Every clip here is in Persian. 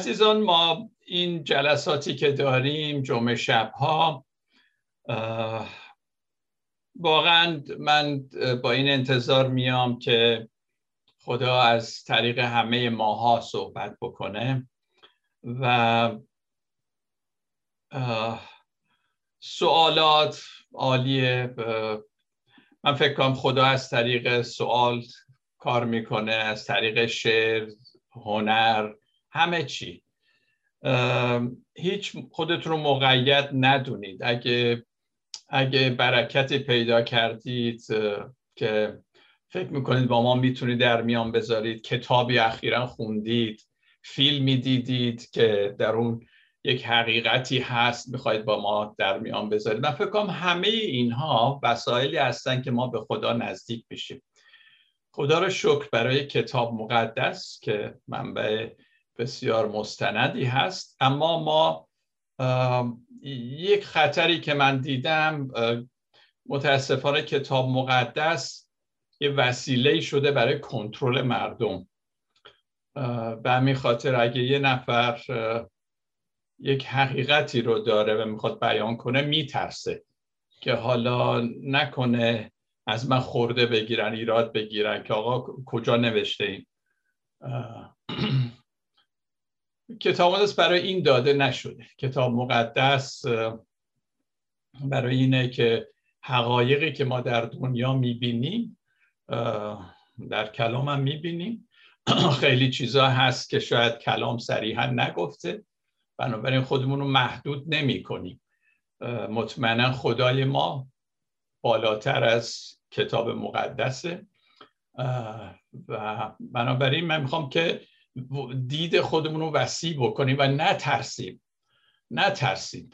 عزیزان ما این جلساتی که داریم جمعه شبها واقعا من با این انتظار میام که خدا از طریق همه ماها صحبت بکنه و سوالات عالیه. من فکر کنم خدا از طریق سوال کار می‌کنه از طریق شعر هنر همه چی. هیچ خودتون رو مقید ندونید. اگه اگه برکتی پیدا کردید که فکر می‌کنید با ما می‌تونید در میان بذارید کتابی اخیرا خوندید فیلمی دیدید که در اون یک حقیقتی هست می‌خواید با ما در میان بذارید. من فکر همه اینها وسایلی هستن که ما به خدا نزدیک بشیم خدا رو شکر برای کتاب مقدس که منبع بسیار مستندی هست. اما ما یک خطری که من دیدم متاسفانه کتاب مقدس یه وسیله شده برای کنترل مردم. به همین خاطر اگه یه نفر یک حقیقتی رو داره و می‌خواد بیان کنه میترسه که حالا نکنه از من خورده بگیرن ایراد بگیرن که آقا کجا نوشته این؟ کتاب مقدس برای این داده نشده. کتاب مقدس برای اینه که حقایقی که ما در دنیا می‌بینیم در کلام هم می‌بینیم. خیلی چیزا هست که شاید کلام صریحا نگفته. بنابراین خودمون رو محدود نمی کنیم مطمئنا خدای ما بالاتر از کتاب مقدسه. و بنابراین من می‌خوام که دید خودمون رو وسیع بکنیم و نترسیم. نترسیم.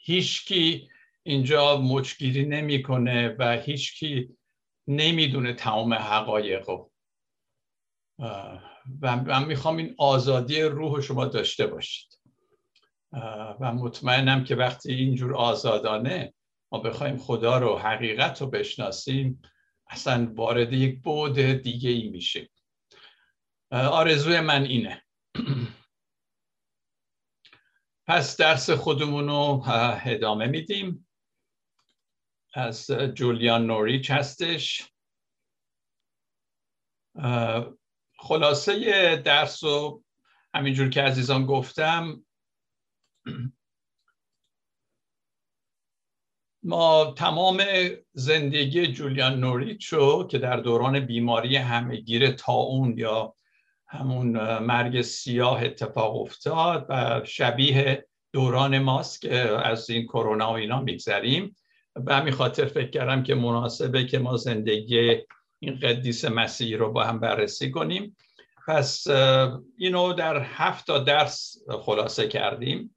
هیچکی اینجا مچگیری نمی‌کنه و هیچکی نمی‌دونه تمام حقایق و من می‌خوام این آزادی روح شما داشته باشید. و مطمئنم که وقتی اینجور آزادانه ما بخوایم خدا رو حقیقت رو بشناسیم اصلا وارد یک بود دیگه ای میشه آرزوی من اینه. پس درس خودمون رو ادامه میدیم. از جولیان نوریچ هستش. خلاصه درس رو همینجور که عزیزان گفتم ما تمام زندگی جولیان نوریچ رو که در دوران بیماری همهگیر تاون یا همون مرگ سیاه اتفاق افتاد و شبیه دوران ماست که از این کرونا و اینا میگذریم. به همین خاطر فکر کردم که مناسبه که ما زندگی این قدیس مسیحی رو با هم بررسی کنیم. پس اینو در هفت تا درس خلاصه کردیم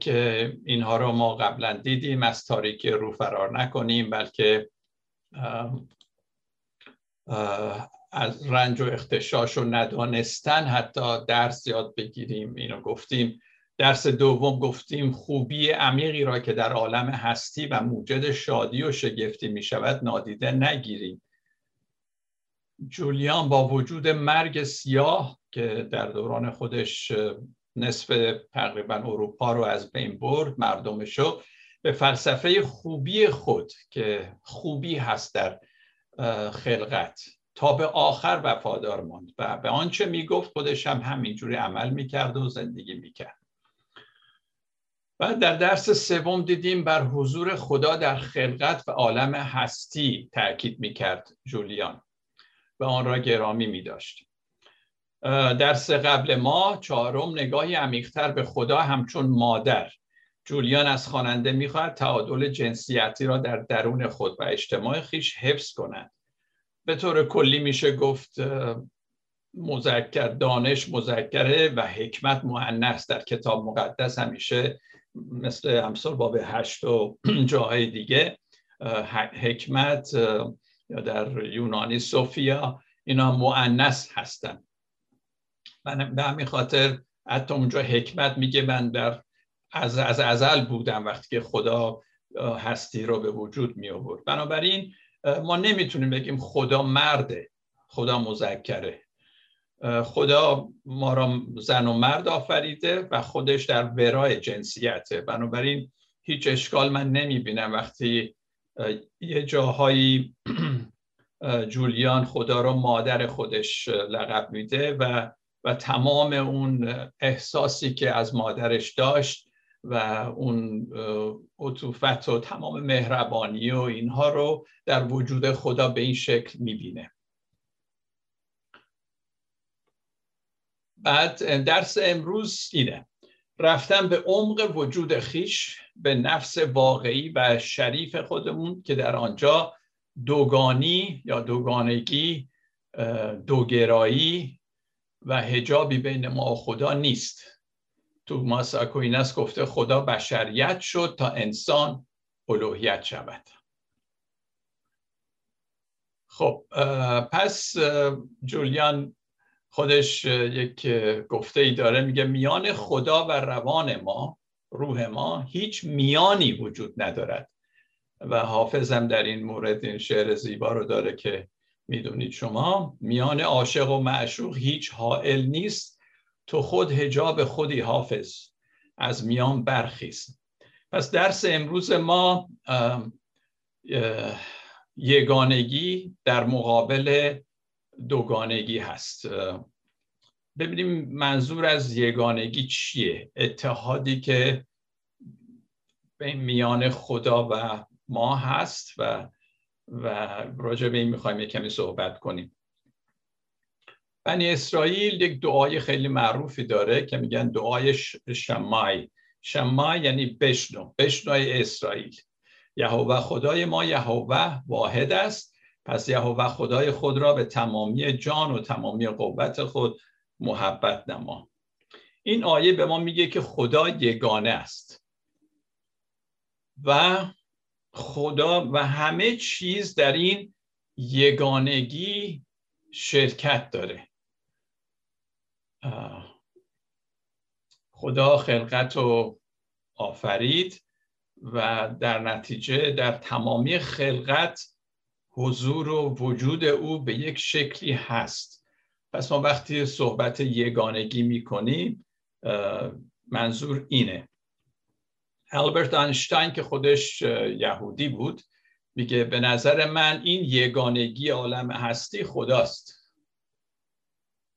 که اینها رو ما قبلا دیدیم از تاریکی رو فرار نکنیم بلکه از رنج و اختشاش و ندانستن حتی درس یاد بگیریم. اینو گفتیم. درس دوم گفتیم خوبی عمیقی را که در عالم هستی و موجد شادی و شگفتی می شود نادیده نگیریم. جولیان با وجود مرگ سیاه که در دوران خودش نصف تقریبا اروپا رو از بین برد مردمشو به فلسفه خوبی خود که خوبی هست در خلقت. تا به آخر وفادار ماند. و به آنچه می‌گفت خودش هم همینجوری عمل می‌کرد و زندگی می‌کرد. و در درس سوم دیدیم بر حضور خدا در خلقت و عالم هستی تاکید می‌کرد جولیان و آن را گرامی میداشت. درس قبل ما چهارم نگاهی عمیقتر به خدا همچون مادر. جولیان از خواننده می‌خواهد تعادل جنسیتی را در درون خود و اجتماع خیش حفظ کند. به طور کلی میشه گفت مذکر دانش مذکره و حکمت معنیست در کتاب مقدس همیشه مثل امثال باب هشت و جاهای دیگه حکمت یا در یونانی سوفیا اینا معنیس هستن. به همین خاطر حتی اونجا حکمت میگه من در از, از ازل بودم وقتی که خدا هستی رو به وجود می آورد بنابراین ما نمی‌تونیم بگیم خدا مرده خدا مذکره. خدا ما را زن و مرد آفریده و خودش در ورای جنسیته. بنابراین هیچ اشکال من نمی بینم وقتی یه جاهایی جولیان خدا رو مادر خودش لقب میده و و تمام اون احساسی که از مادرش داشت و اون عطوفت و تمام مهربانی و اینها رو در وجود خدا به این شکل می‌بینه. بعد درس امروز اینه. رفتن به عمق وجود خویش به نفس واقعی و شریف خودمون که در آنجا دوگانی یا دوگانگی دوگرایی و حجابی بین ما و خدا نیست. توماس اکوینس گفته خدا بشریت شد تا انسان الوهیت شود. خب پس جولیان خودش یک گفته ای داره میگه میان خدا و روان ما روح ما هیچ میانی وجود ندارد. و حافظم در این مورد این شعر زیبا رو داره که می‌دونید شما میان عاشق و معشوق هیچ حائل نیست. تو خود هجاب خودی حافظ از میان برخیز. پس درس امروز ما یگانگی در مقابل دوگانگی هست. ببینیم منظور از یگانگی چیه؟ اتحادی که بین میان خدا و ما هست و و راجع به این می‌خوایم کمی صحبت کنیم. بنی اسرائیل یک دعای خیلی معروفی داره که میگن دعای شمای. شمای یعنی بشنو بشنوی اسرائیل. یهوه خدای ما یهوه واحد است. پس یهوه خدای خود را به تمامی جان و تمامی قوت خود محبت نما. این آیه به ما میگه که خدا یگانه است. و خدا و همه چیز در این یگانگی شرکت داره. خدا خلقت رو آفرید و در نتیجه در تمامی خلقت حضور و وجود او به یک شکلی هست. پس ما وقتی صحبت یگانگی می‌کنیم منظور اینه. البرت آنشتاین که خودش یهودی بود میگه به نظر من این یگانگی عالم هستی خداست.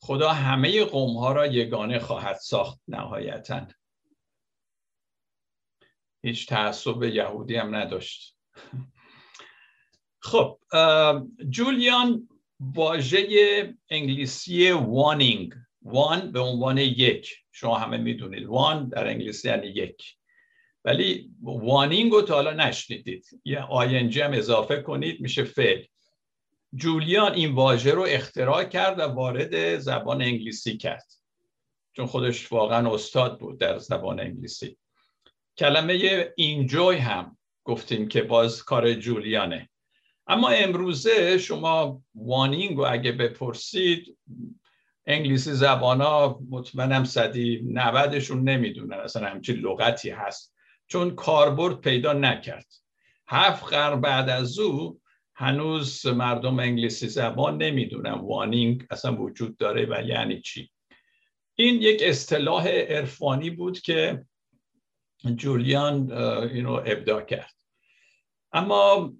خدا همه قوم ها را یگانه خواهد ساخت نهایتا. هیچ تعصب یهودی هم نداشت. خب جولیان واژه انگلیسی وانینگ وان به عنوان یک. شما همه می‌دونید وان در انگلیسی یعنی یک. ولی وانینگ رو تا حالا نشنیدید. یه آینجی هم اضافه کنید میشه فعل جولیان این واژه رو اختراع کرد و وارد زبان انگلیسی کرد. چون خودش واقعا استاد بود در زبان انگلیسی. کلمه اینجوی هم گفتیم که باز کار جولیانه. اما امروزه شما وانینگ رو اگه بپرسید انگلیسی زبان ها مطمئنم صدی نودشون نمی‌دونن. اصلا همچین لغتی هست. چون کاربرد پیدا نکرد. هفت قرن بعد از او هنوز مردم انگلیسی زبان نمی‌دونن. وانینگ اصلا وجود داره و یعنی چی؟ این یک اصطلاح عرفانی بود که جولیان اینو ابداع کرد. اما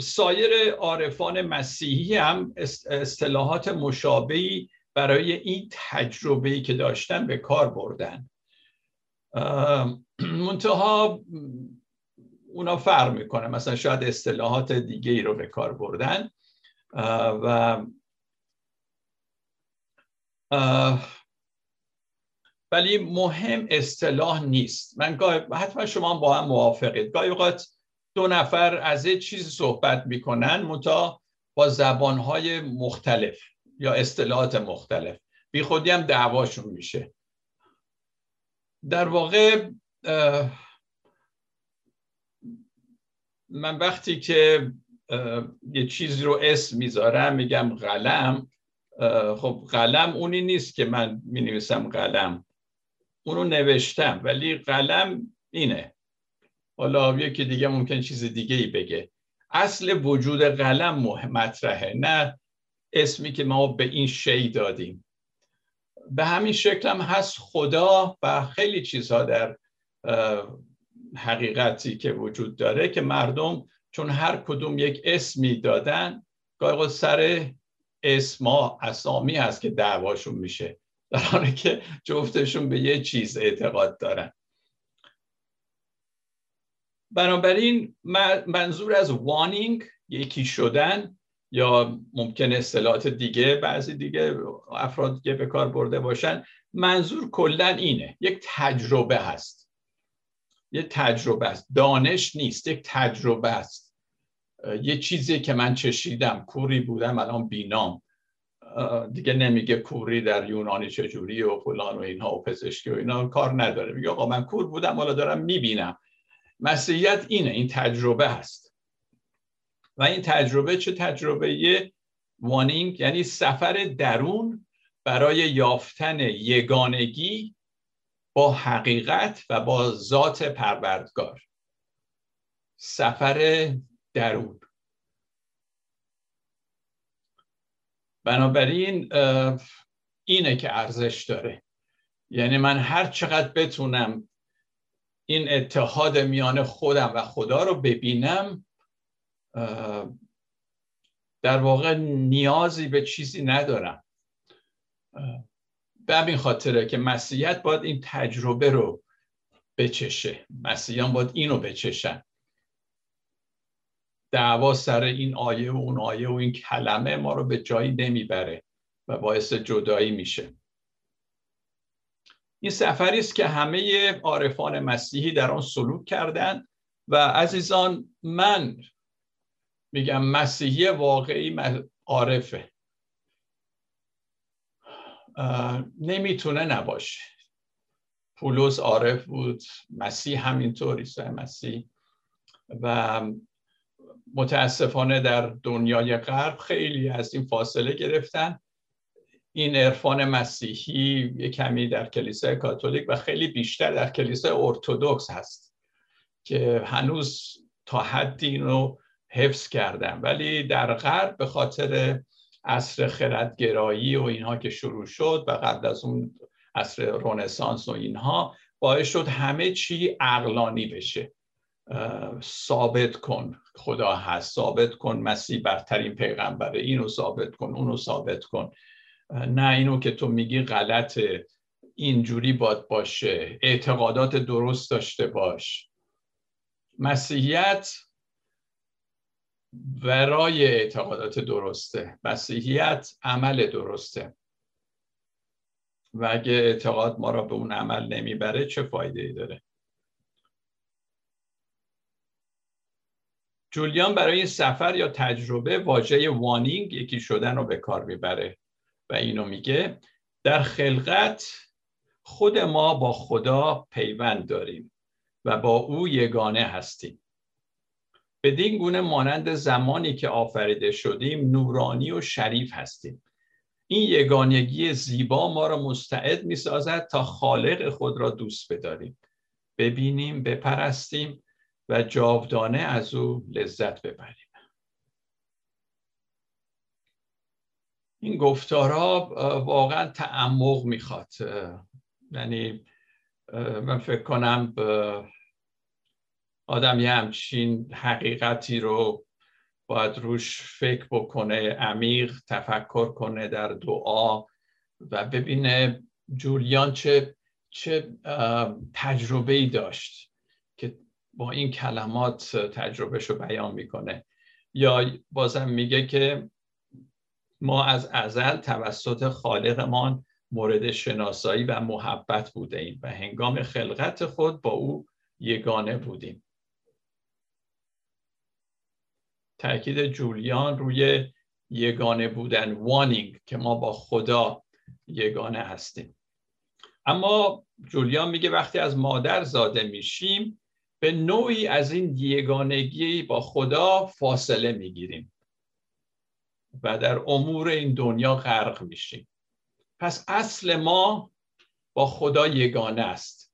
سایر عارفان مسیحی هم اصطلاحات مشابهی برای این تجربه‌ای که داشتن به کار بردن. منتها اونا فرق می‌کنه. مثلا شاید اصطلاحات دیگه ای رو به کار بردن. و ولی مهم اصطلاح نیست. من حتما شما با هم موافقید. گاهی اوقات دو نفر از یه چیزی صحبت می‌کنن منتها با زبانهای مختلف یا اصطلاحات مختلف. بی خودی هم دعواشون میشه. در واقع من وقتی که یه چیزی رو اسم می‌ذارم میگم قلم خب قلم اونی نیست که من می نویسم قلم. اونو نوشتم ولی قلم اینه. حالا یکی دیگه ممکن چیز دیگه ای بگه. اصل وجود قلم مطرحه نه اسمی که ما به این شی دادیم. به همین شکل هم هست خدا و خیلی چیزها در حقیقتی که وجود داره که مردم چون هر کدوم یک اسمی دادن گاهی سر اسما اسامی هست که دعواشون میشه. در حالی که جفتشون به یه چیز اعتقاد دارن. بنابراین منظور از وانینگ یکی شدن یا ممکن اصطلاحات دیگه بعضی دیگه افراد دیگه به کار برده باشن منظور کلا اینه. یک تجربه هست. یک تجربه است. دانش نیست یک تجربه است. یه چیزی که من چشیدم کوری بودم الان بینام. دیگه نمیگه کوری در یونانی چجوری و فلان و اینها و پزشکی و اینا کار نداره. میگه آقا من کور بودم حالا دارم می‌بینم. مسیحیت اینه این تجربه هست و این تجربه چه تجربه یه وانینگ یعنی سفر درون برای یافتن یگانگی با حقیقت و با ذات پروردگار. سفر درون. بنابراین اینه که ارزش داره. یعنی من هر چقدر بتونم این اتحاد میان خودم و خدا رو ببینم در واقع نیازی به چیزی ندارم. به همین خاطره که مسیحیت باید این تجربه رو بچشه. مسیحیان باید اینو بچشن. دعوا سر این آیه و اون آیه و این کلمه ما رو به جایی نمی‌بره و باعث جدایی میشه. این سفری است که همه عارفان مسیحی در آن سلوک کردند و عزیزان من میگم مسیحی واقعی عارفه. نمی‌تونه نباشه. پولس عارف بود مسیح همینطور عیسی مسیح. و متاسفانه در دنیای غرب خیلی از این فاصله گرفتن. این عرفان مسیحی یه کمی در کلیسای کاتولیک و خیلی بیشتر در کلیسای ارتودکس هست که هنوز تا حدی اینو حفظ کردن. ولی در غرب به خاطر عصر خردگرایی و اینها که شروع شد و قبل از اون عصر رونسانس و اینها باعث شد همه چی عقلانی بشه. ثابت کن خدا هست ثابت کن مسیح برترین پیغمبره اینو ثابت کن اونو ثابت کن. نه اینو که تو میگی غلطه اینجوری باد باشه اعتقادات درست داشته باش. مسیحیت ورای اعتقادات درسته مسیحیت عمل درسته. و اگه اعتقاد ما را به اون عمل نمی‌بره چه فایده ای داره؟ جولیان برای سفر یا تجربه واژه وانینگ یکی شدن رو به کار می‌بره و اینو میگه در خلقت خود ما با خدا پیوند داریم و با او یگانه هستیم. بدین گونه مانند زمانی که آفریده شدیم نورانی و شریف هستیم. این یگانگی زیبا ما را مستعد می سازد تا خالق خود را دوست بداریم. ببینیم بپرستیم و جاودانه از او لذت ببریم. این گفتارها واقعا تعمق می‌خواد. یعنی من فکر کنم آدم یه همچین حقیقتی رو باید روش فکر بکنه عمیق تفکر کنه در دعا و ببینه جولیان چه چه تجربه ای داشت که با این کلمات تجربهش رو بیان می‌کنه. یا بازم میگه که ما از ازل توسط خالقمان مورد شناسایی و محبت بوده ایم و هنگام خلقت خود با او یگانه بودیم. تاکید جولیان روی یگانه بودن وانینگ که ما با خدا یگانه هستیم. اما جولیان میگه وقتی از مادر زاده میشیم به نوعی از این یگانگی با خدا فاصله می‌گیریم و در امور این دنیا غرق میشیم. پس اصل ما با خدا یگانه است.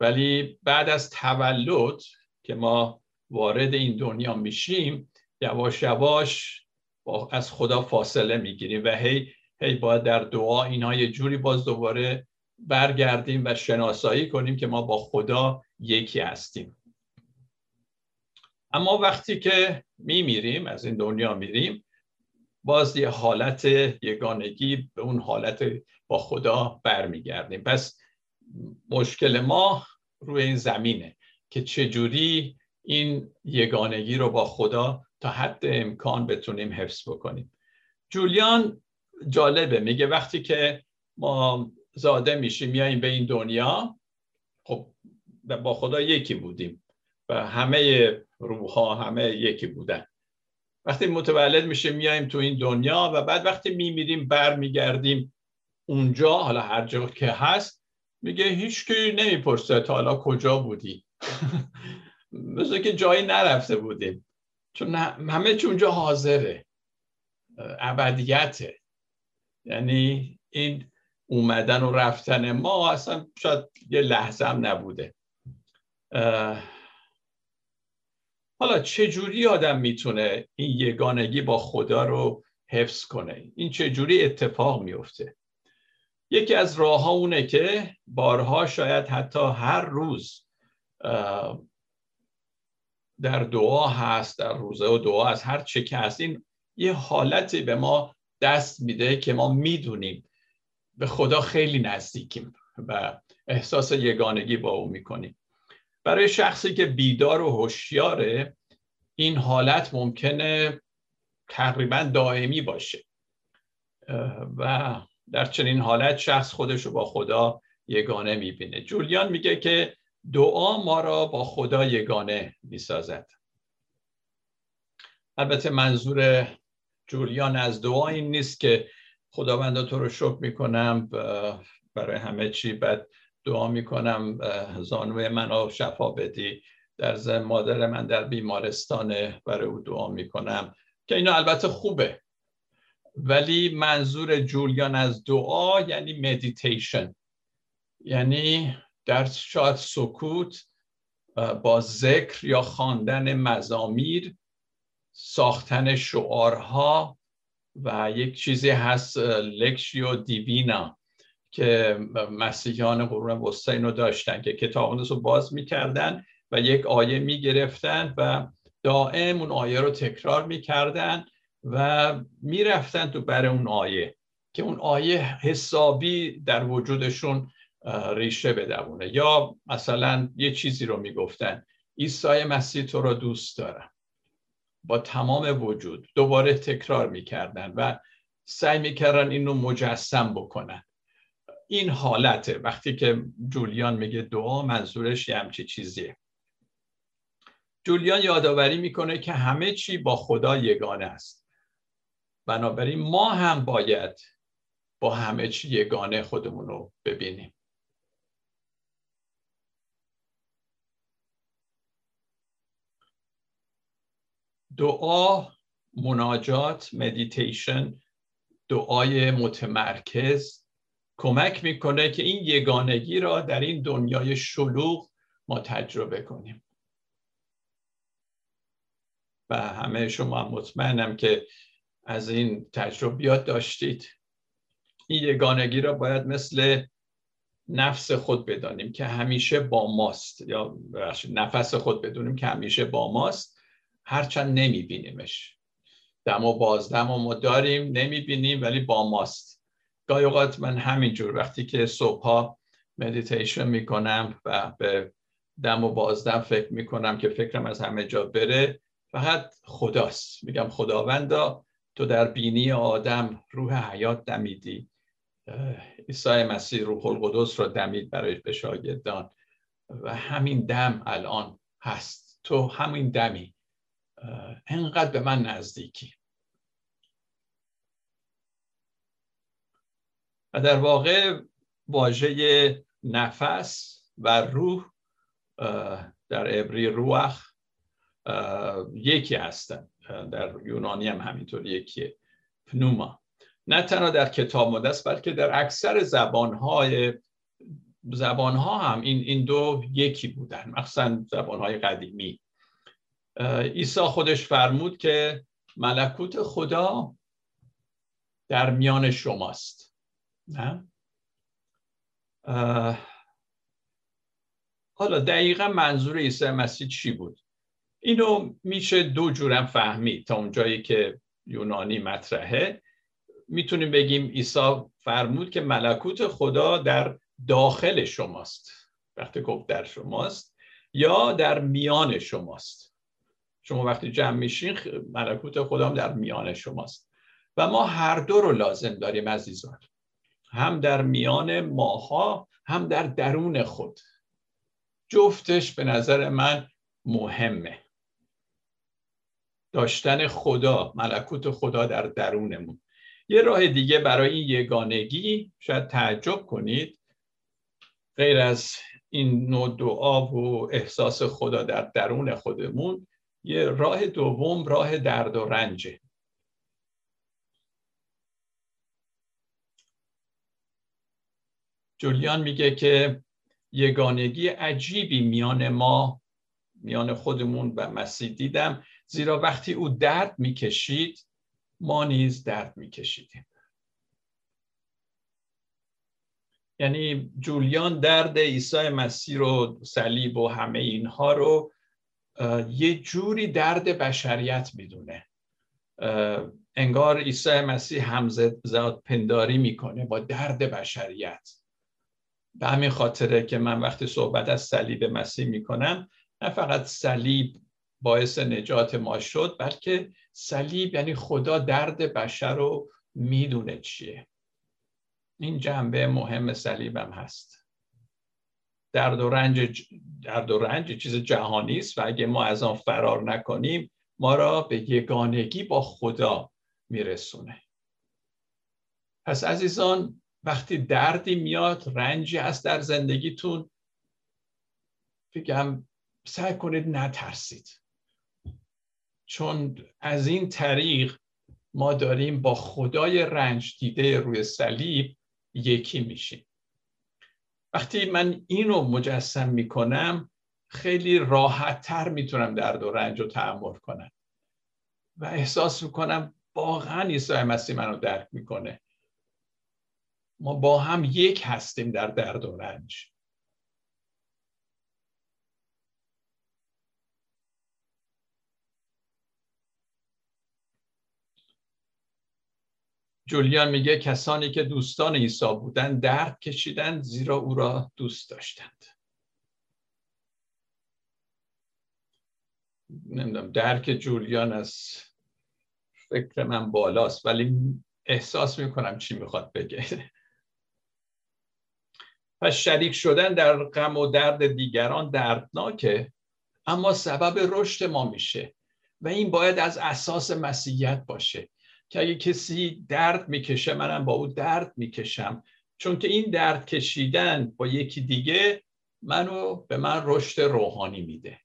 ولی بعد از تولد که ما وارد این دنیا میشیم یواش یواش از خدا فاصله می‌گیریم و هی هی باید در دعا اینها یه جوری باز دوباره برگردیم و شناسایی کنیم که ما با خدا یکی هستیم. اما وقتی که میمیریم از این دنیا میریم باز یه حالت یگانگی به اون حالت با خدا برمیگردیم. پس مشکل ما روی این زمینه که چجوری این یگانگی رو با خدا تا حد امکان بتونیم حفظ بکنیم. جولیان جالبه میگه وقتی که ما زاده میشیم میاییم به این دنیا خب با خدا یکی بودیم و همه روح ها همه یکی بودن. وقتی متولد میشه میایم تو این دنیا و بعد وقتی میمیریم برمیگردیم اونجا حالا هر جا که هست میگه هیچ کی نمی‌پرسه تا حالا کجا بودی. مثل که جایی نرفته بودیم. چون همه چون اونجا حاضره. ابدیته. یعنی این اومدن و رفتن ما اصلا شاید یه لحظه هم نبوده. حالا چجوری آدم می‌تونه این یگانگی با خدا رو حفظ کنه؟ این چجوری اتفاق میفته؟ یکی از راه ها اونه که بارها شاید حتی هر روز در دعا هست در روزه و دعا از هر چه که هست این یه حالتی به ما دست میده که ما می‌دونیم. به خدا خیلی نزدیکیم و احساس یگانگی با او می‌کنیم. برای شخصی که بیدار و هوشیاره این حالت ممکنه تقریبا دائمی باشه. و در چنین حالت شخص خودش رو با خدا یگانه می‌بینه. جولیان میگه که دعا ما را با خدا یگانه می‌سازد. البته منظور جولیان از دعا این نیست که خداوندا تو رو شکر می‌کنم برای همه چی بعد دعا می‌کنم زانوی من رو شفا بدی. در زن مادر من در بیمارستانه برای او دعا می‌کنم که اینا البته خوبه. ولی منظور جولیان از دعا یعنی مدیتیشن یعنی در شاید سکوت با ذکر یا خواندن مزامیر ساختن شعارها و یک چیزی هست lectio divina که مسیحیان قرون وسطا رو داشتن که کتاب رو باز می‌کردن و یک آیه می‌گرفتن و دائم اون آیه رو تکرار می‌کردن و می‌رفتن تو بر اون آیه که اون آیه حسابی در وجودشون ریشه بدونه یا مثلا یه چیزی رو می‌گفتن عیسی مسیح تو رو دوست دارم. با تمام وجود دوباره تکرار می‌کردن و سعی می‌کردن اینو مجسم بکنن. این حالته. وقتی که جولیان میگه دعا منظورش یه همچی چیزیه. جولیان یادآوری می‌کنه که همه چی با خدا یگانه است. بنابراین ما هم باید با همه چی یگانه خودمون رو ببینیم. دعا مناجات مدیتیشن دعای متمرکز کمک می‌کنه که این یگانگی را در این دنیای شلوغ ما تجربه کنیم. و همه شما مطمئنم که از این تجربیات داشتید. این یگانگی را باید مثل نفس خود بدانیم که همیشه با ماست یا نفس خود بدونیم که همیشه با ماست. هرچند نمیبینیمش. دم و بازدم و ما داریم نمی‌بینیم ولی با ماست. گاهی اوقات من همینجور وقتی که صبحها مدیتیشن می‌کنم و به دم و بازدم فکر می‌کنم که فکرم از همه جا بره فقط خداست. میگم خداوندا تو در بینی آدم روح حیات دمیدی. عیسی مسیح روح القدس رو دمید برای به شاگردان. و همین دم الان هست. تو همین دمی. انقدر به من نزدیکی. و در واقع واژه نفس و روح در عبری روح یکی هستن. در یونانی هم همینطور یکیه پنوما. نه تنها در کتاب مقدس بلکه در اکثر زبانهای زبانها هم این, این دو یکی بودن. مخصوصا زبانهای قدیمی. عیسی خودش فرمود که ملکوت خدا در میان شماست. نه؟ حالا دقیقا منظور عیسی مسیح چی بود؟ اینو میشه دو جورم فهمید تا اونجایی که یونانی مطرحه. می‌تونیم بگیم عیسی فرمود که ملکوت خدا در داخل شماست. وقتی گفت در شماست یا در میان شماست. شما وقتی جمع میشین ملکوت خدا هم در میان شماست. و ما هر دو رو لازم داریم عزیزان. هم در میان ماها هم در درون خود. جفتش به نظر من مهمه. داشتن خدا ملکوت خدا در درونمون. یه راه دیگه برای این یگانگی شاید تعجب کنید. غیر از این نوع دعا و احساس خدا در درون خودمون یه راه دوم راه درد و رنجه. جولیان میگه که یگانگی عجیبی میان ما میان خودمون و مسیح دیدم زیرا وقتی او درد می‌کشید ما نیز درد میکشیدیم. یعنی جولیان درد عیسی مسیح رو صلیب و همه اینها رو یه جوری درد بشریت می‌دونه. انگار عیسی مسیح همزاد پنداری می‌کنه با درد بشریت. به همین خاطره که من وقتی صحبت از صلیب مسیح می‌کنم نه فقط صلیب باعث نجات ما شد بلکه صلیب یعنی خدا درد بشر رو می‌دونه چیه. این جنبه مهم صلیبم هست. درد و رنج درد و رنج چیز جهانی است و اگه ما از آن فرار نکنیم ما را به یگانگی با خدا میرسونه. پس عزیزان وقتی دردی میاد رنجی هست در زندگیتون بگم سعی کنید نترسید. چون از این طریق ما داریم با خدای رنج دیده روی صلیب یکی میشیم. وقتی من اینو مجسم می‌کنم خیلی راحت تر می‌تونم درد و رنج رو تحمل کنم. و احساس می‌کنم واقعا عیسی مسیح منو درک می‌کنه. ما با هم یک هستیم در درد و رنج. جولیان میگه کسانی که دوستان عیسی بودند درد کشیدند زیرا او را دوست داشتند. نمی‌دونم درک جولیان از فکر من بالاست ولی احساس می‌کنم چی می‌خواد بگه. پس شریک شدن در غم و درد دیگران دردناکه اما سبب رشد ما میشه و این باید از اساس مسیحیت باشه. که اگه کسی درد می‌کشه منم با او درد می‌کشم. چون که این درد کشیدن با یکی دیگه منو به من رشد روحانی میده.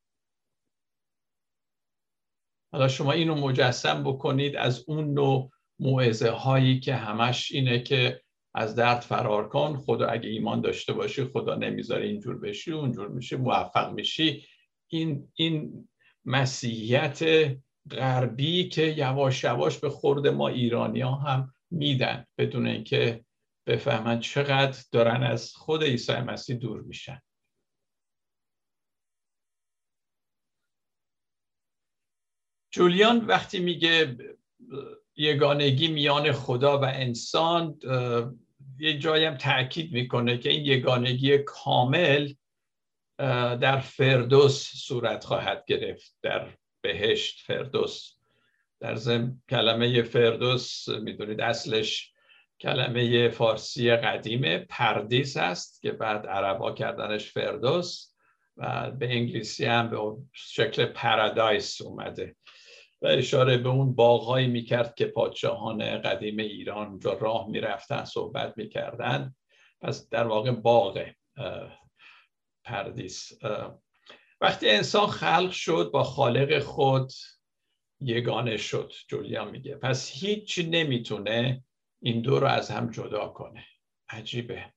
حالا شما اینو مجسم بکنید از اون نوع موعظه هایی که همش اینه که از درد فرار کن. خدا اگه ایمان داشته باشی خدا نمی‌ذاره اینجور بشی اونجور میشی موفق میشی. این این مسیحیت غربی که یواش یواش به خورد ما ایرانی ها هم میدن بدون اینکه بفهمن چقدر دارن از خود عیسی مسیح دور میشن. جولیان وقتی میگه یگانگی میان خدا و انسان یه جایم تاکید می‌کنه که این یگانگی کامل در فردوس صورت خواهد گرفت در بهشت فردوس. در زم کلمه فردوس می‌دونید اصلش کلمه فارسی قدیمه پردیس است که بعد عربا کردنش فردوس و به انگلیسی هم به شکل پرادایس اومده و اشاره به اون باغهایی می‌کرد که پادشاهان قدیم ایران اونجا راه می‌رفتن صحبت می‌کردن. پس در واقع باغ پردیس. وقتی انسان خلق شد با خالق خود یگانه شد جولیان میگه. پس هیچی نمی‌تونه این دو رو از هم جدا کنه. عجیبه.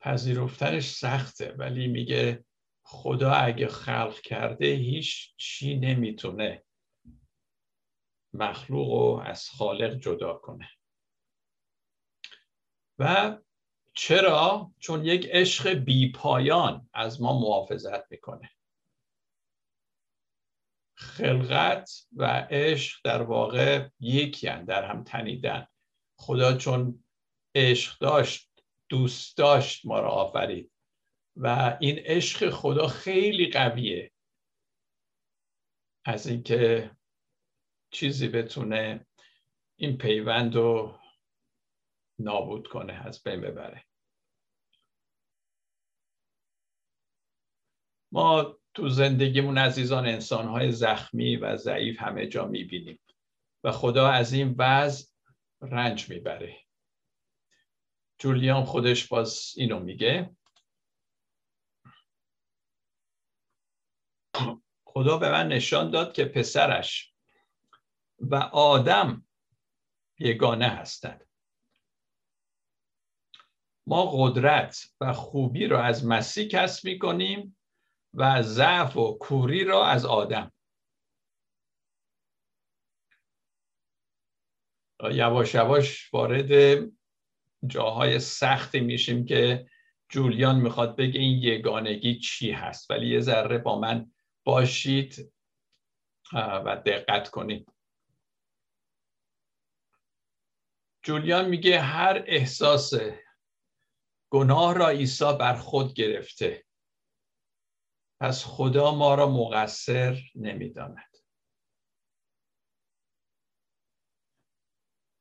پذیرفتنش سخته ولی میگه خدا اگه خلق کرده هیچ چی نمی‌تونه مخلوق رو از خالق جدا کنه. و چرا؟ چون یک عشق بی پایان از ما محافظت می‌کنه. خلقت و عشق در واقع یکی در هم تنیدن. خدا چون عشق داشت دوست داشت ما را آفرید. و این عشق خدا خیلی قویه. از اینکه چیزی بتونه این پیوند رو نابود کنه از بین ببره. ما تو زندگیمون عزیزان انسانهای زخمی و ضعیف همه جا می‌بینیم و خدا از این وضع رنج می‌بره. جولیان خودش باز اینو میگه. خدا به من نشان داد که پسرش و آدم یگانه هستند. ما قدرت و خوبی را از مسیح کسب می کنیم و ضعف و کوری را از آدم. یواش یواش وارد جاهای سختی میشیم که جولیان می‌خواد بگه این یگانگی چی هست. ولی یه ذره با من باشید و دقت کنید. جولیان میگه هر احساس گناه را عیسی بر خود گرفته. پس خدا ما را مقصر نمی‌داند.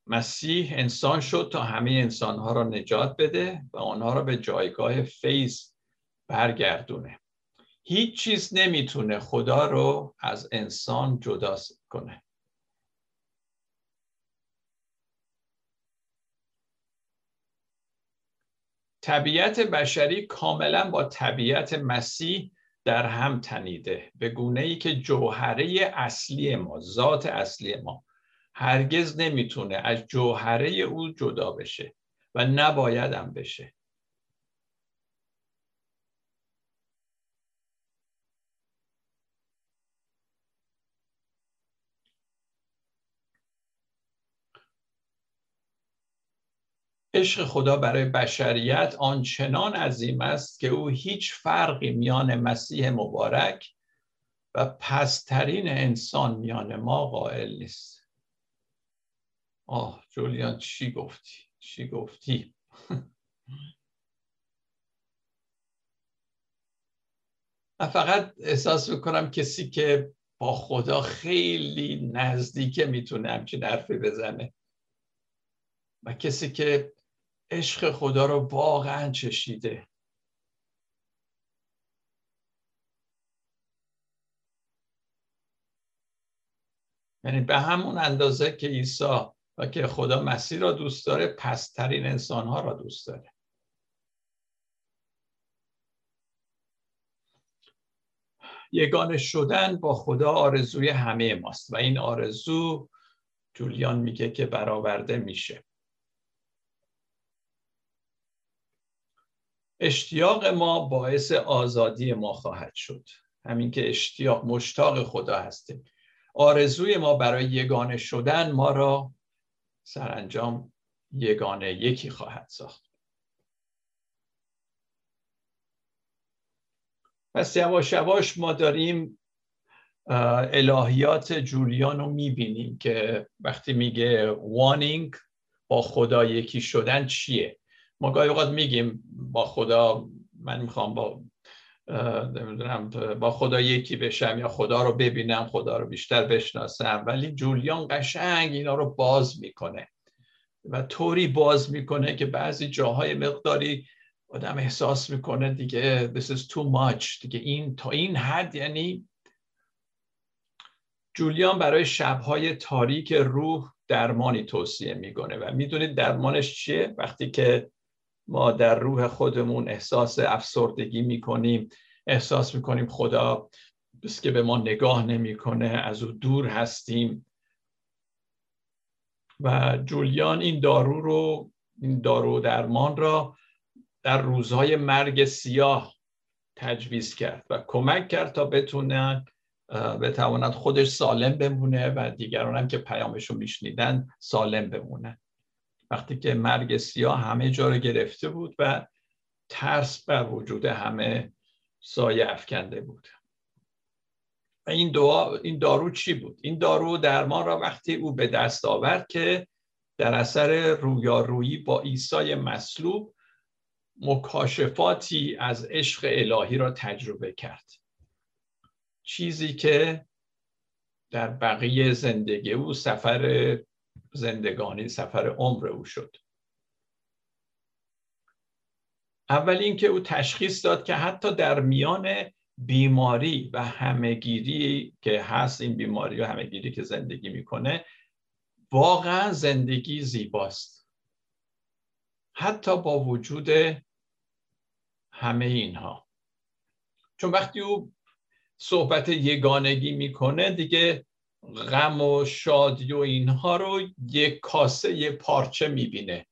مسیح انسان شد تا همه انسانها را نجات بده و آنها را به جایگاه فیض برگردونه. هیچ چیز نمی‌تونه خدا رو از انسان جدا کنه. طبیعت بشری کاملا با طبیعت مسیح در هم تنیده به گونه ای که جوهره اصلی ما ذات اصلی ما. هرگز نمی‌تونه از جوهره او جدا بشه و نباید هم بشه. عشق خدا برای بشریت آنچنان عظیم است که او هیچ فرقی میان مسیح مبارک و پسترین انسان میان ما قائل نیست. آه جولیان چی گفتی؟ چی گفتی؟ من فقط احساس می‌کنم کسی که با خدا خیلی نزدیکه می‌تونه همچین حرفی بزنه. و کسی که عشق خدا رو واقعا چشیده. یعنی به همون اندازه که عیسی و که خدا مسیح را دوست داره پسترین انسانها را دوست داره. یگانه شدن با خدا آرزوی همه ماست و این آرزو جولیان میگه که برآورده میشه. اشتیاق ما باعث آزادی ما خواهد شد. همین که اشتیاق مشتاق خدا هستیم. آرزوی ما برای یگانه شدن ما را سرانجام یگانه یکی خواهد ساخت. پس یواش یواش ما داریم الهیات جولیان رو می‌بینیم که وقتی میگه وانینگ با خدا یکی شدن چیه؟ ما گاهی اوقات میگیم با خدا من می‌خوام با نمی‌دونم با خدا یکی بشم یا خدا رو ببینم خدا رو بیشتر بشناسم. ولی جولیان قشنگ اینا رو باز می‌کنه و طوری باز می‌کنه که بعضی جاهای مقداری آدم احساس می‌کنه دیگه this is too much دیگه این تا این حد یعنی جولیان برای شبهای تاریک روح درمانی توصیه می‌کنه. و می‌دونید درمانش چیه؟ وقتی که ما در روح خودمون احساس افسردگی می‌کنیم احساس می‌کنیم خدا بس که به ما نگاه نمی‌کنه از او دور هستیم. و جولیان این دارو رو این دارو درمان را در روزهای مرگ سیاه تجویز کرد و کمک کرد تا بتونن بتواند خودش سالم بمونه و دیگران هم که پیامش رو میشنیدن سالم بمونه وقتی که مرگ سیاه همه جا رو گرفته بود و ترس بر وجود همه سایه افکنده بود و این, دعا، این دارو چی بود؟ این دارو درمان را وقتی او به دست آورد که در اثر رویارویی با عیسی مصلوب مکاشفاتی از عشق الهی را تجربه کرد چیزی که در بقیه زندگی او سفر زندگانی سفر عمر او شد. اول اینکه او تشخیص داد که حتی در میان بیماری و همهگیری که هست این بیماری و همهگیری که زندگی می‌کنه واقعا زندگی زیباست. حتی با وجود همه اینها. چون وقتی او صحبت یگانگی می‌کنه دیگه غم و شادی و اینها رو یک کاسه یه پارچه می‌بینه.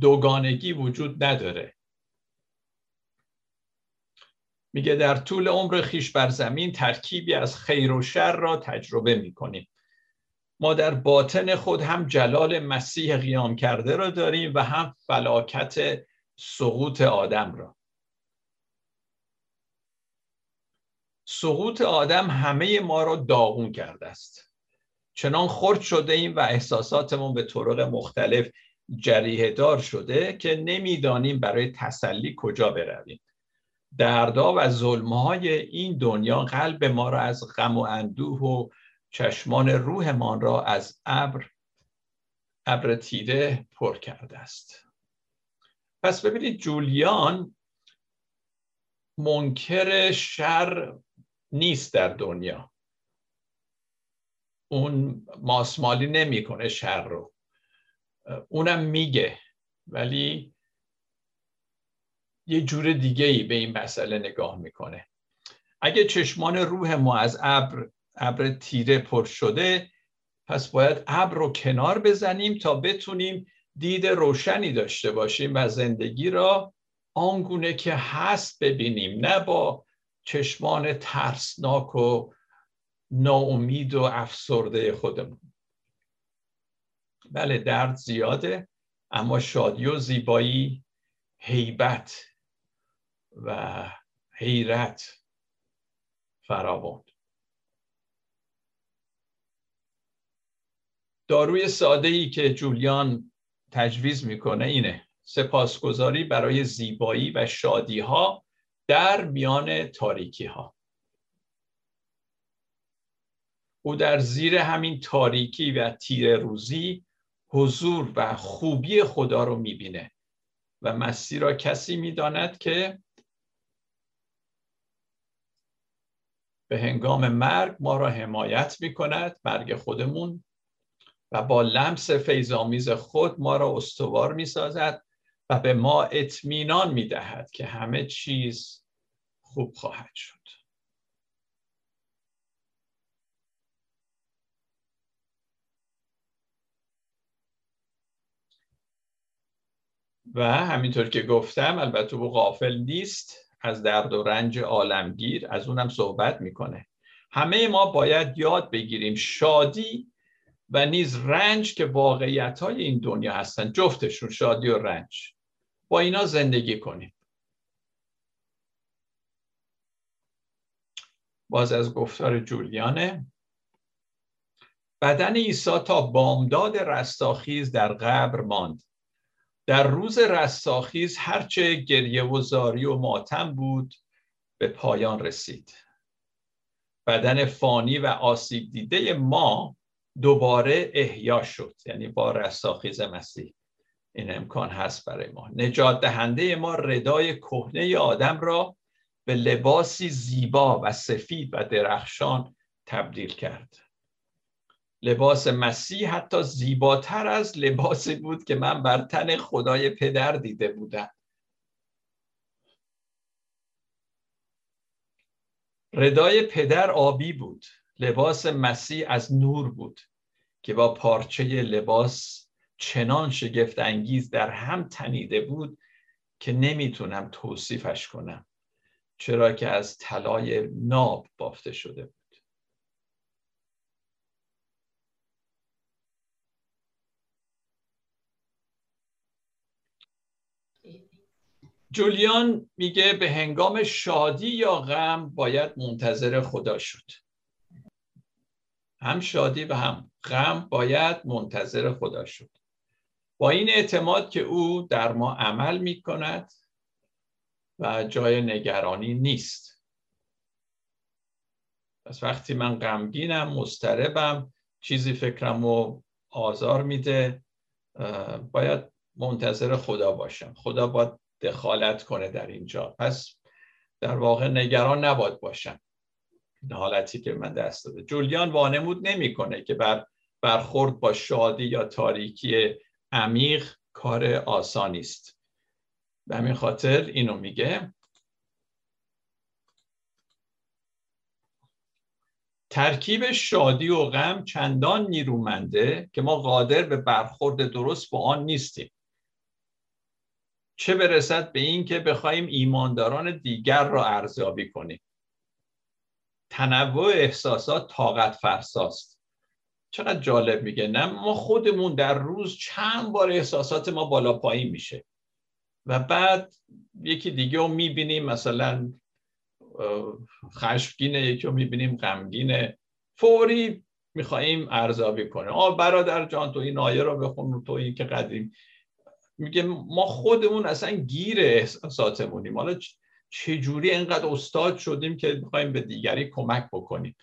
دوگانگی وجود نداره. میگه در طول عمر خیش بر زمین ترکیبی از خیر و شر را تجربه می‌کنیم. ما در باطن خود هم جلال مسیح قیام کرده را داریم و هم فلاکت سقوط آدم را. سقوط آدم همه ما را داغون کرده است. چنان خرد شده ایم و احساساتمون به طرق مختلف جریه دار شده که نمی‌دانیم برای تسلی کجا برویم. دردا و ظلمهای این دنیا قلب ما را از غم و اندوه و چشمان روحمان را از ابر ابر تیره پر کرده است. پس ببینید جولیان منکر شر نیست در دنیا. اون ماسمالی نمی‌کنه شر رو. اونم میگه ولی یه جور دیگه ای به این مسئله نگاه می‌کنه. اگه چشمان روح ما از ابر ابر تیره پر شده پس باید ابر رو کنار بزنیم تا بتونیم دید روشنی داشته باشیم و زندگی را آنگونه که هست ببینیم. نه با چشمان ترسناک و ناامید و افسرده خودمون. بله درد زیاده اما شادی و زیبایی هیبت و حیرت فراوان. داروی ساده ای که جولیان تجویز می‌کنه اینه سپاسگزاری برای زیبایی و شادی ها در میان تاریکی ها او در زیر همین تاریکی و تیر روزی حضور و خوبی خدا رو می‌بینه و مسیح را کسی می‌داند که به هنگام مرگ ما را حمایت می‌کند مرگ خودمون و با لمس فیضآمیز خود ما را استوار می‌سازد و به ما اطمینان می‌دهد که همه چیز خوب خواهد شد. و همینطور که گفتم البته او غافل نیست از درد و رنج عالمگیر از اونم صحبت می‌کنه. همه ما باید یاد بگیریم شادی و نیز رنج که واقعیت های این دنیا هستن جفتشون شادی و رنج. با اینا زندگی کنیم. باز از گفتار جولیانه. بدن عیسی تا بامداد رستاخیز در قبر ماند. در روز رستاخیز هرچه گریه و زاری و ماتم بود به پایان رسید. بدن فانی و آسیب دیده ما دوباره احیا شد یعنی با رستاخیز مسیح. این امکان هست برای ما. نجات دهنده ما ردای کهنه آدم را به لباسی زیبا و سفید و درخشان تبدیل کرد. لباس مسیح حتی زیباتر از لباسی بود که من بر تن خدای پدر دیده بودم. ردای پدر آبی بود. لباس مسیح از نور بود که با پارچه لباس چنان شگفت انگیز در هم تنیده بود که نمی‌تونم توصیفش کنم چرا که از طلای ناب بافته شده بود. جولیان میگه به هنگام شادی یا غم باید منتظر خدا شد. هم شادی و هم غم باید منتظر خدا شد. با این اعتماد که او در ما عمل می کند و جای نگرانی نیست. پس وقتی من غمگینم مضطربم چیزی فکرم و آزار میده باید منتظر خدا باشم. خدا باید دخالت کنه در اینجا. پس در واقع نگران نباید باشم. این حالتی که من دست داده. جولیان وانمود نمی‌کنه که بر برخورد با شادی یا تاریکی عمیق کار آسانی است. به همین خاطر اینو میگه. ترکیب شادی و غم چندان نیرومنده که ما قادر به برخورد درست با آن نیستیم. چه برسد به این که بخوایم ایمانداران دیگر را ارزیابی کنیم؟ تنوع احساسات طاقت فرساست چقدر جالب میگه. نه ما خودمون در روز چند بار احساسات ما بالا پایین میشه. و بعد یکی دیگه رو می‌بینیم مثلا خشمگینه یکی رو می‌بینیم غمگینه فوری میخواییم ارزیابی کنیم. آه برادر جان تو این آیه رو بخون تو این که قدیم. میگه ما خودمون اصلا گیر احساساتمونیم. حالا چجوری اینقدر استاد شدیم که می‌خوایم به دیگری کمک بکنیم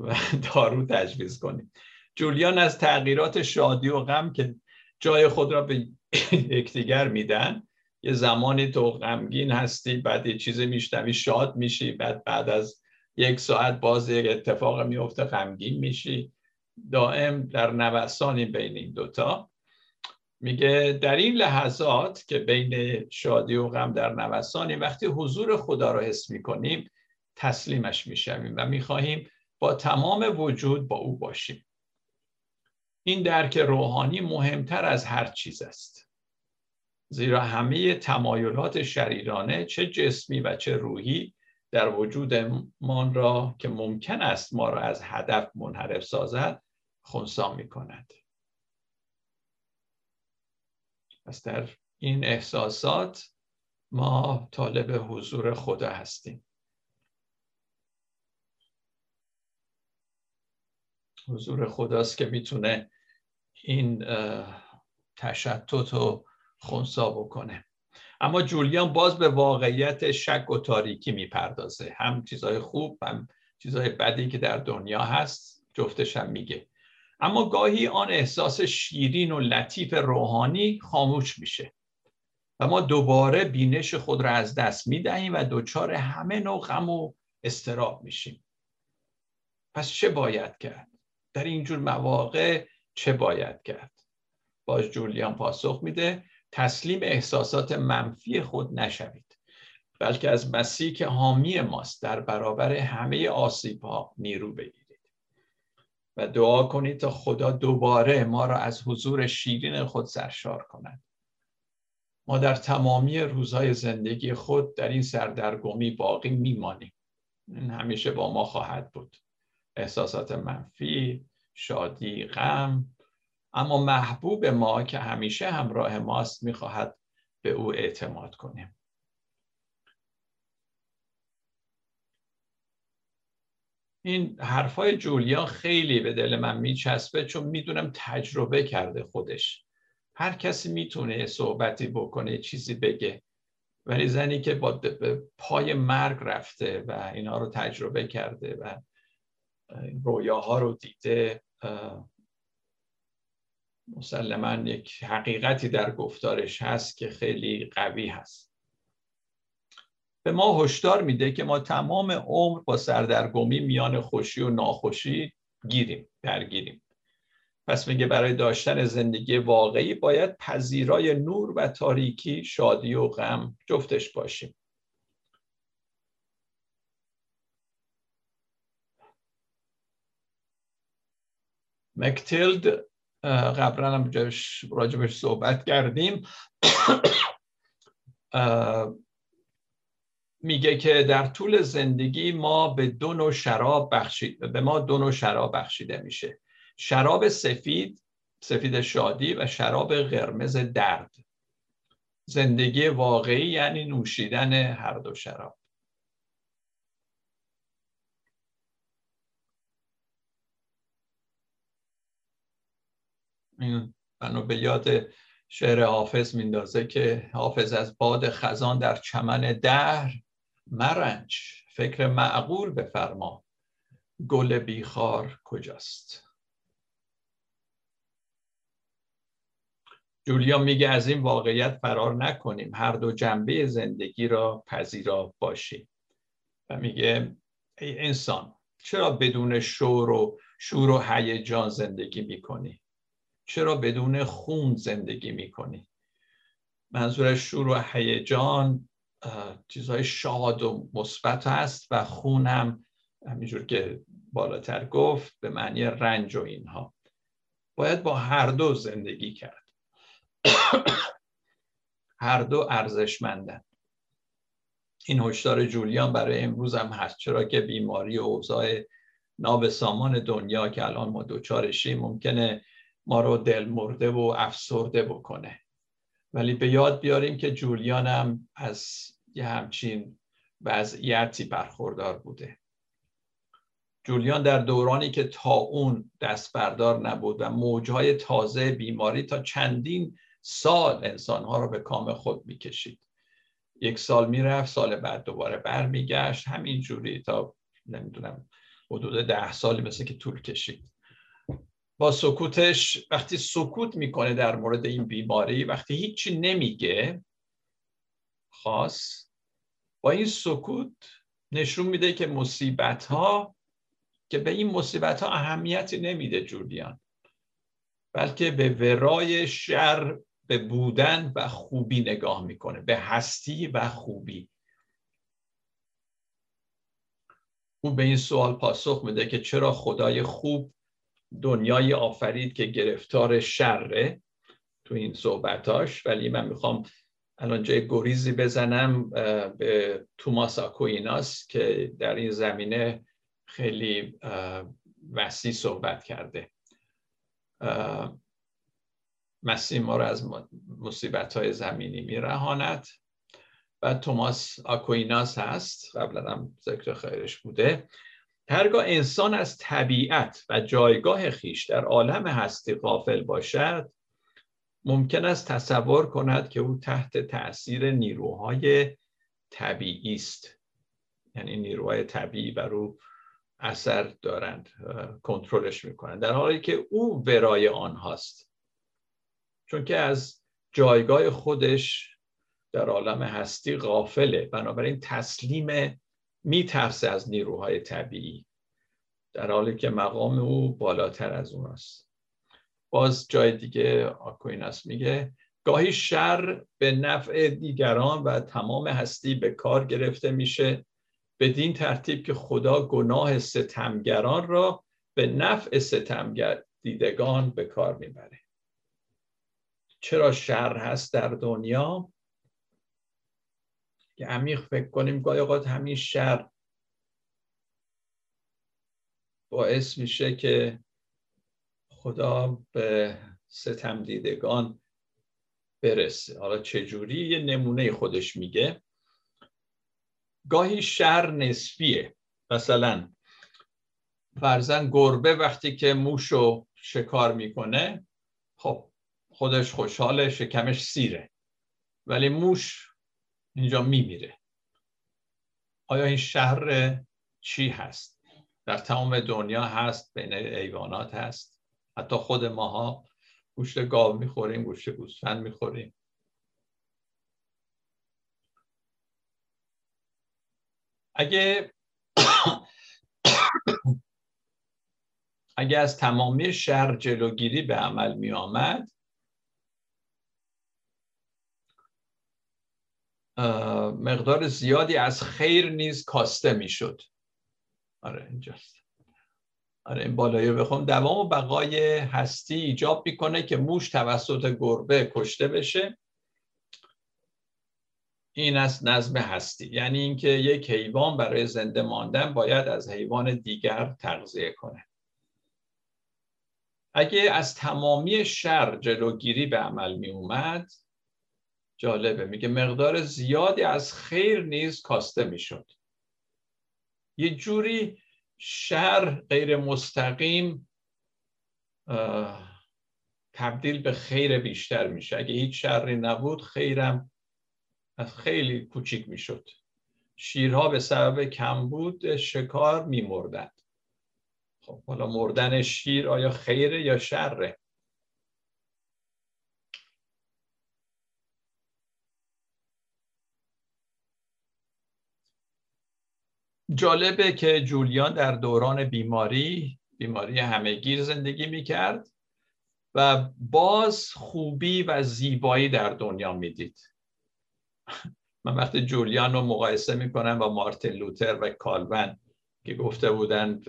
و دارو تجویز کنیم. جولیان از تغییرات شادی و غم که جای خود را به یکدیگر میدن یه زمانی تو غمگین هستی بعد یه چیزی میشنوی شاد میشی بعد بعد از یک ساعت باز یک اتفاق میفته غمگین میشی. دائم در نوسانی بین این دوتا میگه در این لحظات که بین شادی و غم در نوسانی وقتی حضور خدا رو حس می‌کنیم تسلیمش می‌شویم و می‌خواهیم با تمام وجود با او باشیم. این درک روحانی مهمتر از هر چیز است. زیرا همه تمایلات شریرانه چه جسمی و چه روحی در وجودمان را که ممکن است ما را از هدف منحرف سازد خونسا می کند پس در این احساسات ما طالب حضور خدا هستیم. حضور خداست که می‌تونه این تشتت رو خونسا بکنه. اما جولیان باز به واقعیت شک و تاریکی می‌پردازه. هم چیزهای خوب هم چیزهای بدی که در دنیا هست جفتش هم میگه. اما گاهی آن احساس شیرین و لطیف روحانی خاموش میشه. و ما دوباره بینش خود را از دست می‌دهیم و دچار همه نوع غم و استراب میشیم. پس چه باید کرد؟ در اینجور مواقع چه باید کرد؟ باز جولیان پاسخ میده تسلیم احساسات منفی خود نشوید بلکه از مسیح که حامی ماست در برابر همه آسیب ها نیرو بگیرید. و دعا کنید تا خدا دوباره ما را از حضور شیرین خود سرشار کند. ما در تمامی روزهای زندگی خود در این سردرگمی باقی میمانیم. این همیشه با ما خواهد بود. احساسات منفی شادی غم. اما محبوب ما که همیشه همراه ماست می‌خواهد به او اعتماد کنیم. این حرفای جولیا خیلی به دل من میچسبه چون می‌دونم تجربه کرده خودش. هر کسی می‌تونه صحبتی بکنه چیزی بگه. ولی زنی که با پای مرگ رفته و اینا رو تجربه کرده و رویاها رو دیده مسلما یک حقیقتی در گفتارش هست که خیلی قوی هست. به ما هشدار میده که ما تمام عمر با سردرگمی میان خوشی و ناخوشی گیریم درگیریم. پس میگه برای داشتن زندگی واقعی باید پذیرای نور و تاریکی شادی و غم جفتش باشیم. مکتیلد قبلا هم راجبش صحبت کردیم. میگه که در طول زندگی ما به دو نوع شراب بخشید به ما دو نوع شراب بخشیده میشه. شراب سفید سفید شادی و شراب قرمز درد. زندگی واقعی یعنی نوشیدن هر دو شراب. بنا به یاد شعر حافظ میندازه که حافظ از باد خزان در چمن در مرنج فکر معقول بفرما گل بیخار کجاست؟ جولیا میگه از این واقعیت فرار نکنیم هر دو جنبه زندگی را پذیرا باشیم. و میگه ای انسان چرا بدون شور و شور و هیجان زندگی می‌کنی؟ چرا بدون خون زندگی می‌کنی؟ منظور شور و هیجان چیزهای شاد و مثبت هست و خون هم همینجور که بالاتر گفت به معنی رنج و اینها. باید با هر دو زندگی کرد. هر دو ارزشمندن. این هشدار جولیان برای امروز هم هست. چرا که بیماری و اوضاع نابسامان دنیا که الان ما دوچارشیم ممکنه ما رو دل مرده و افسرده بکنه. ولی به یاد بیاریم که جولیان هم از یه همچین وضعیتی برخوردار بوده. جولیان در دورانی که تا اون دست بردار نبود و موجهای تازه بیماری تا چندین سال انسانها رو به کام خود می‌کشید. یک سال می‌رفت سال بعد دوباره برمیگشت. همین جوری تا نمی‌دونم حدود ده سالی مثل که طول کشید. با سکوتش وقتی سکوت می‌کنه در مورد این بیماری وقتی هیچی نمیگه خاص با این سکوت نشون میده که مصیبت ها که به این مصیبت ها اهمیتی نمیده جولیان. بلکه به ورای شر به بودن و خوبی نگاه می‌کنه به هستی و خوبی. او به این سوال پاسخ میده که چرا خدای خوب دنیای آفرید که گرفتار شره تو این صحبتاش. ولی من می‌خوام الان جای گریزی بزنم به توماس آکویناس که در این زمینه خیلی وسیع صحبت کرده. مسیح ما رو از مصیبت های زمینی میرهاند. و توماس آکویناس هست. قبلا هم ذکر خیرش بوده. هرگاه انسان از طبیعت و جایگاه خیش در عالم هستی غافل باشد ممکن است تصور کند که او تحت تاثیر نیروهای طبیعی است. یعنی نیروهای طبیعی بر او اثر دارند کنترلش می‌کنند. در حالی که او ورای آنهاست. چون که از جایگاه خودش در عالم هستی غافله. بنابراین تسلیم میترسه از نیروهای طبیعی. در حالی که مقام او بالاتر از اون است. باز جای دیگه آکویناس میگه گاهی شر به نفع دیگران و تمام هستی به کار گرفته میشه بدین ترتیب که خدا گناه ستمگران را به نفع ستمگر دیدگان به کار می‌بره. چرا شر هست در دنیا؟ که عمیق فکر کنیم گاهی اوقات همین شر باعث میشه که خدا به ستم دیدگان برسه. حالا چجوری یه نمونه خودش میگه. گاهی شر نسبیه. مثلا فرزن گربه وقتی که موشو شکار می‌کنه خب خودش خوشحاله شکمش سیره. ولی موش اینجا میمیره. آیا این شهر چی هست؟ در تمام دنیا هست بین ایوانات هست. حتی خود ماها گوشت گاو می‌خوریم گوشت گوسفند می‌خوریم. اگه اگه از تمامی شر جلوگیری به عمل می آمد مقدار زیادی از خیر نیز کاسته می‌شد. آره اینجاست. آره این بالایی بخوام. دوام و بقای هستی ایجاب می‌کنه که موش توسط گربه کشته بشه. این است نظم هستی. یعنی اینکه یک حیوان برای زنده ماندن باید از حیوان دیگر تغذیه کنه. اگه از تمامی شر جلوگیری به عمل می اومد جالبه. میگه مقدار زیادی از خیر نیز کاسته می‌شد. یه جوری شر غیر مستقیم تبدیل به خیر بیشتر میشه. اگه هیچ شری نبود خیرم از خیلی کوچیک می‌شد. شیرها به سبب کمبود شکار میمردند خب حالا مردن شیر آیا خیره یا شره؟ جالبه که جولیان در دوران بیماری بیماری همهگیر زندگی می‌کرد و باز خوبی و زیبایی در دنیا می‌دید. من وقتی جولیان رو مقایسه می‌کنم با مارتین لوتر و کالون که گفته بودند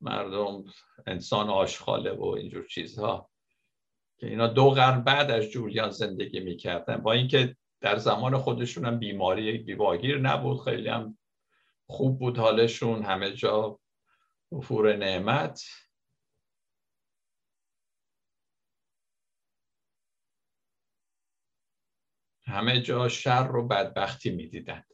مردم انسان آشخاله و اینجور چیزها که اینا دو قرن بعد از جولیان زندگی می‌کردن. با اینکه در زمان خودشون هم بیماری بیواگیر نبود خیلی هم خوب بود حالشون همه جا افور نعمت. همه جا شر و بدبختی می‌دیدند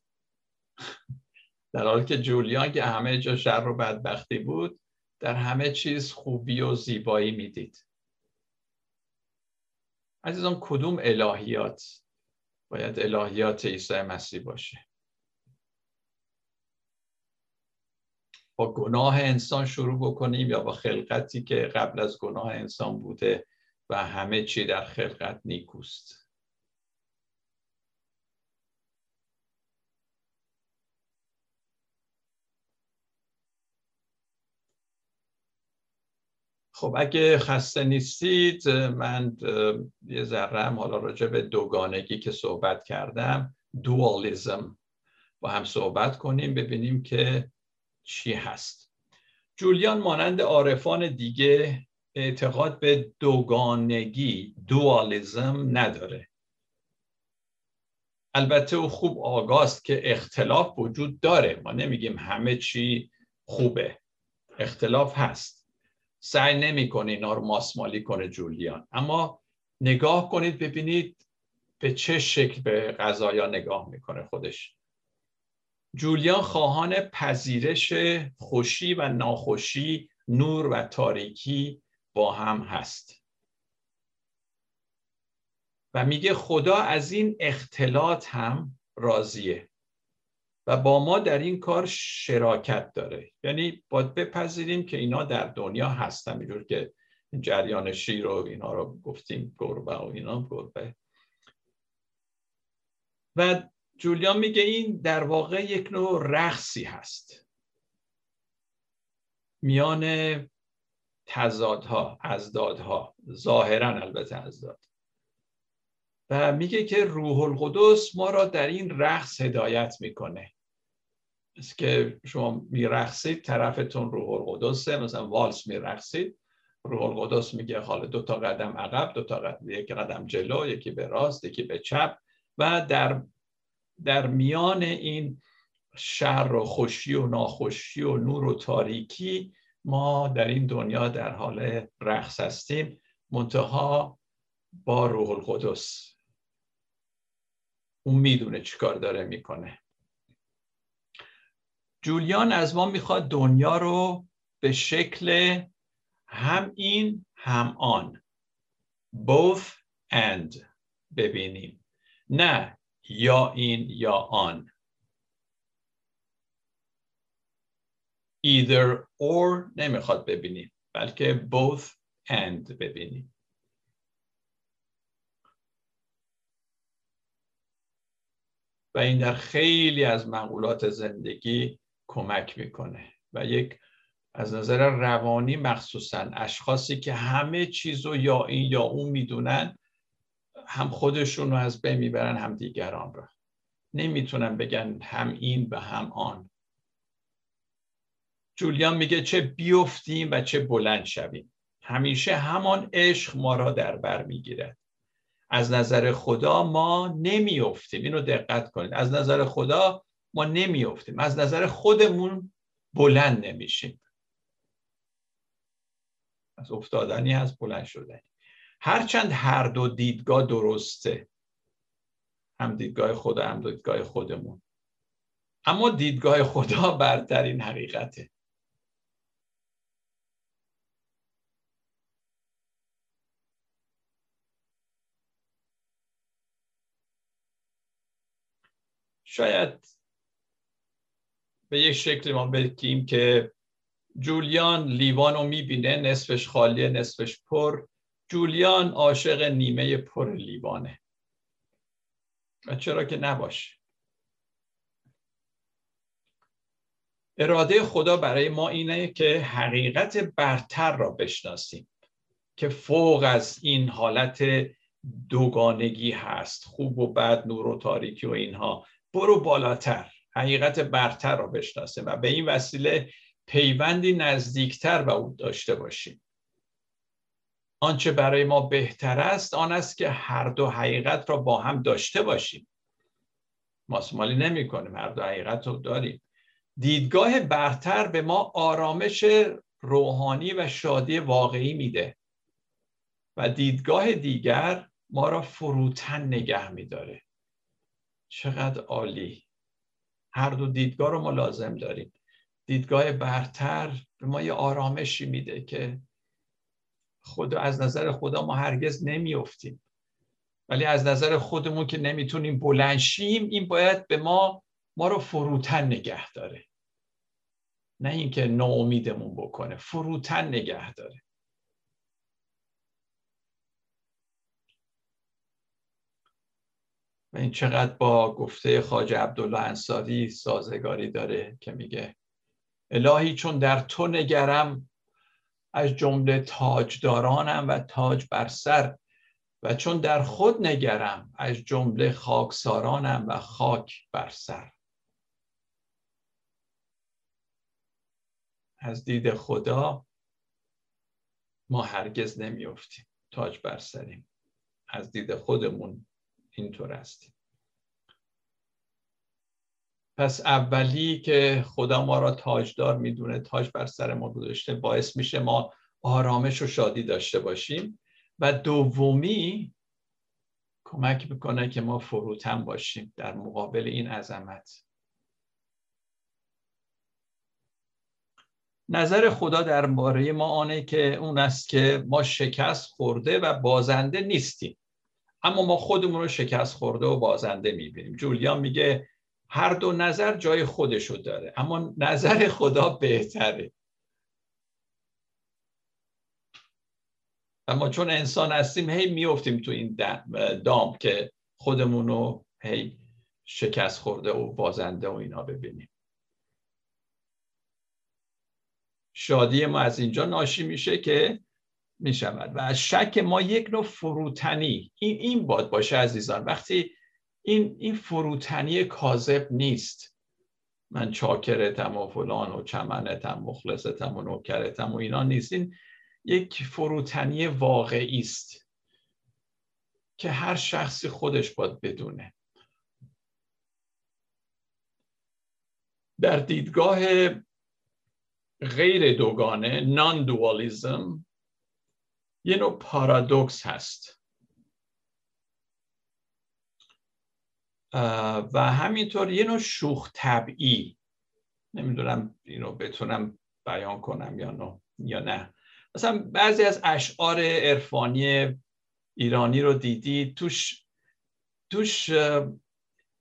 در حالی که جولیان که همه جا شر و بدبختی بود در همه چیز خوبی و زیبایی می‌دید. عزیزان کدوم الهیات باید الهیات عیسی مسیح باشه؟ با گناه انسان شروع بکنیم یا با خلقتی که قبل از گناه انسان بوده و همه چی در خلقت نیکوست. خب اگه خسته نیستید من یه ذره حالا راجع به دوگانگی که صحبت کردم دوالیزم با هم صحبت کنیم ببینیم که چی هست؟ جولیان مانند عارفان دیگه اعتقاد به دوگانگی دوالیزم نداره. البته او خوب آگاست که اختلاف وجود داره. ما نمیگیم همه چی خوبه. اختلاف هست. سعی نمی‌کنه اینا رو ماسمالی کنه جولیان. اما نگاه کنید ببینید به چه شکل به غذایا نگاه می‌کنه خودش. جولیان خواهان پذیرش خوشی و ناخوشی نور و تاریکی با هم هست. و میگه خدا از این اختلاط هم راضیه و با ما در این کار شراکت داره. یعنی باید بپذیریم که اینا در دنیا هستن. اینجور که جریان شیر و اینا رو گفتیم گربه و اینا گربه. و جولیان میگه این در واقع یک نوع رقصی هست. میان تضادها ازدادها ظاهرا البته ازداد. و میگه که روح القدس ما را در این رقص هدایت می‌کنه. است که شما میرقصید طرفتون روح القدسه مثلا والس میرقصید روح القدس میگه حالا دو تا قدم عقب دو تا قدم یک قدم جلو یکی به راست یکی به چپ. و در در میان این شر و خوشی و ناخوشی و نور و تاریکی ما در این دنیا در حال رقص هستیم. منتها با روح القدس. اون می‌دونه چیکار داره می‌کنه. جولیان از ما می‌خواد دنیا رو به شکل هم این هم آن. Both and ببینیم. نه یا این یا آن. Either or نمی‌خواد ببینیم بلکه both and ببینیم و این در خیلی از مقولات زندگی کمک می‌کنه. و یک از نظر روانی مخصوصا اشخاصی که همه چیز رو یا این یا اون می‌دونن هم خودشون رو از بین می‌برن هم دیگران رو. نمی‌تونن بگن هم این و هم آن. جولیان میگه چه بیفتیم و چه بلند شویم. همیشه همان عشق ما را در بر می‌گیرد. از نظر خدا ما نمیافتیم. اینو دقت کنید. از نظر خدا ما نمیافتیم. از نظر خودمون بلند نمیشیم. از افتادنی از بلند شدنی. هرچند هر دو دیدگاه درسته هم دیدگاه خدا هم دیدگاه خودمون. اما دیدگاه خدا برترین حقیقته. شاید به یک شکل ما بگیم که جولیان لیوان رو می‌بینه نصفش خالیه نصفش پر. جولیان عاشق نیمه پر لیوانه. و چرا که نباشه. اراده خدا برای ما اینه که حقیقت برتر را بشناسیم که فوق از این حالت دوگانگی هست خوب و بد نور و تاریکی و اینها. برو بالاتر حقیقت برتر را بشناسیم و به این وسیله پیوندی نزدیکتر به او داشته باشیم. آنچه برای ما بهتر است آن است که هر دو حقیقت را با هم داشته باشیم. ماسمالی نمی کنیم هر دو حقیقت رو داریم. دیدگاه برتر به ما آرامش روحانی و شادی واقعی میده و دیدگاه دیگر ما را فروتن نگه میداره. چقدر عالی. هر دو دیدگاه رو ما لازم داریم. دیدگاه برتر به ما یه آرامشی میده که خدا از نظر خدا ما هرگز نمیافتیم. ولی از نظر خودمون که نمی‌تونیم بلنشیم این باید به ما ما رو فروتن نگه داره. نه اینکه ناامیدمون بکنه فروتن نگه داره. و این چقدر با گفته خاج عبدالله انصاری سازگاری داره که میگه الهی چون در تو نگرم از جمله تاجدارانم و تاج بر سر و چون در خود نگرم از جمله خاکسارانم و خاک بر سر. از دید خدا ما هرگز نمیافتیم. تاج بر سریم. از دید خودمون اینطور هستیم. پس اولی که خدا ما را تاجدار می‌دونه تاج بر سر ما گذاشته باعث میشه ما آرامش و شادی داشته باشیم. و دومی کمک می‌کنه که ما فروتن باشیم در مقابل این عظمت. نظر خدا درباره ما آنه که اون است که ما شکست خورده و بازنده نیستیم. اما ما خودمون رو شکست خورده و بازنده می‌بینیم. جولیان میگه هر دو نظر جای خودشو داره اما نظر خدا بهتره. اما چون انسان هستیم هی میفتیم تو این دام که خودمون رو هی شکست خورده و بازنده و اینا ببینیم. شادی ما از اینجا ناشی میشه که می‌شود. و از شک ما یک نوع فروتنی این این باد باشه عزیزان. وقتی این این فروتنی کاذب نیست. من چاکرتم و فلان و چمنتم مخلصتم و نوکرتم و اینا نیست. این یک فروتنی واقعی است که هر شخصی خودش باید بدونه. در دیدگاه غیر دوگانه نان دوالیزم یه نوع پارادوکس هست. و همینطور یه نوع شوخ طبعی. نمی‌دونم اینو بتونم بیان کنم یا نه یا نه. مثلا بعضی از اشعار عرفانی ایرانی رو دیدی توش توش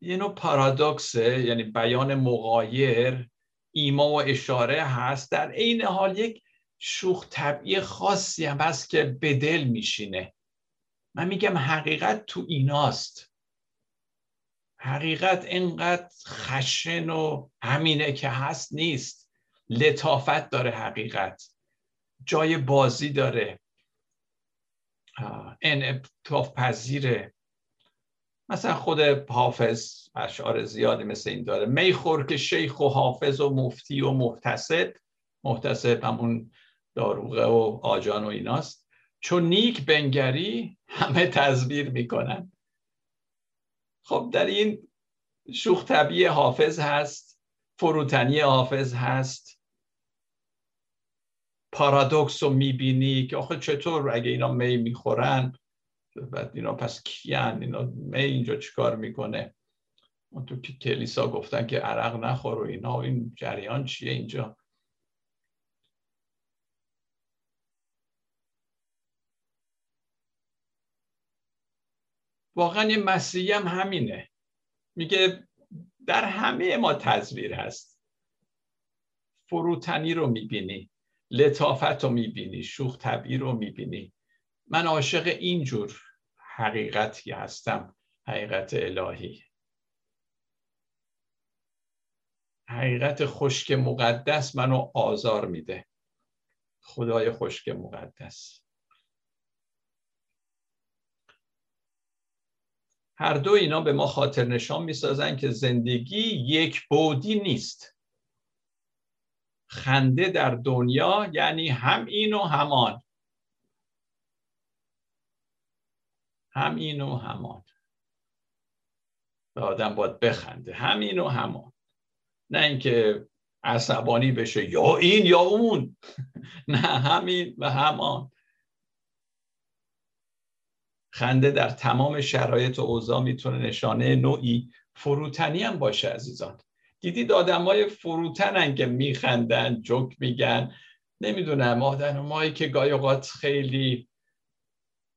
یه نوع پارادوکسه یعنی بیان مقایر ایما و اشاره هست. در عین حال یک شوخ طبعی خاصی هم هست که به دل میشینه. من میگم حقیقت تو ایناست. حقیقت اینقدر خشن و همینه که هست نیست. لطافت داره حقیقت. جای بازی داره. انعطاف پذیره مثلا خود حافظ اشعار زیادی مثل این داره. میخور که شیخ و حافظ و مفتی و محتسب. محتسب همون داروغه و آجان و ایناست. چون نیک بنگری همه تزویر می‌کنن. خب در این شوخ طبیع حافظ هست فروتنی حافظ هست. پارادوکس رو می‌بینی که آخه چطور اگه اینا می می‌خورن؟ بعد اینا پس کیان؟ اینا می اینجا چیکار می‌کنه؟ اون تو کلیسا گفتن که عرق نخور و اینا این جریان چیه اینجا؟ واقعا یه مسیحی هم همینه. میگه در همه ما تزویر هست. فروتنی رو می‌بینی لطافت رو می‌بینی شوخ طبعی رو می‌بینی. من عاشق اینجور حقیقتی هستم حقیقت الهی. حقیقت خشک مقدس منو آزار میده. خدای خشک مقدس. هر دو اینا به ما خاطر نشان می‌سازن که زندگی یک بودی نیست. خنده در دنیا یعنی هم این و همان هم این و همان آدم باید بخنده. هم این و همان نه اینکه عصبانی بشه یا این یا اون. نه همین و همان خنده در تمام شرایط و اوضاع می‌تونه نشانه نوعی فروتنی هم باشه عزیزان. دیدید آدمای فروتنن که میخندن جوک میگن. نمی‌دونم آدمایی که گاهی اوقات خیلی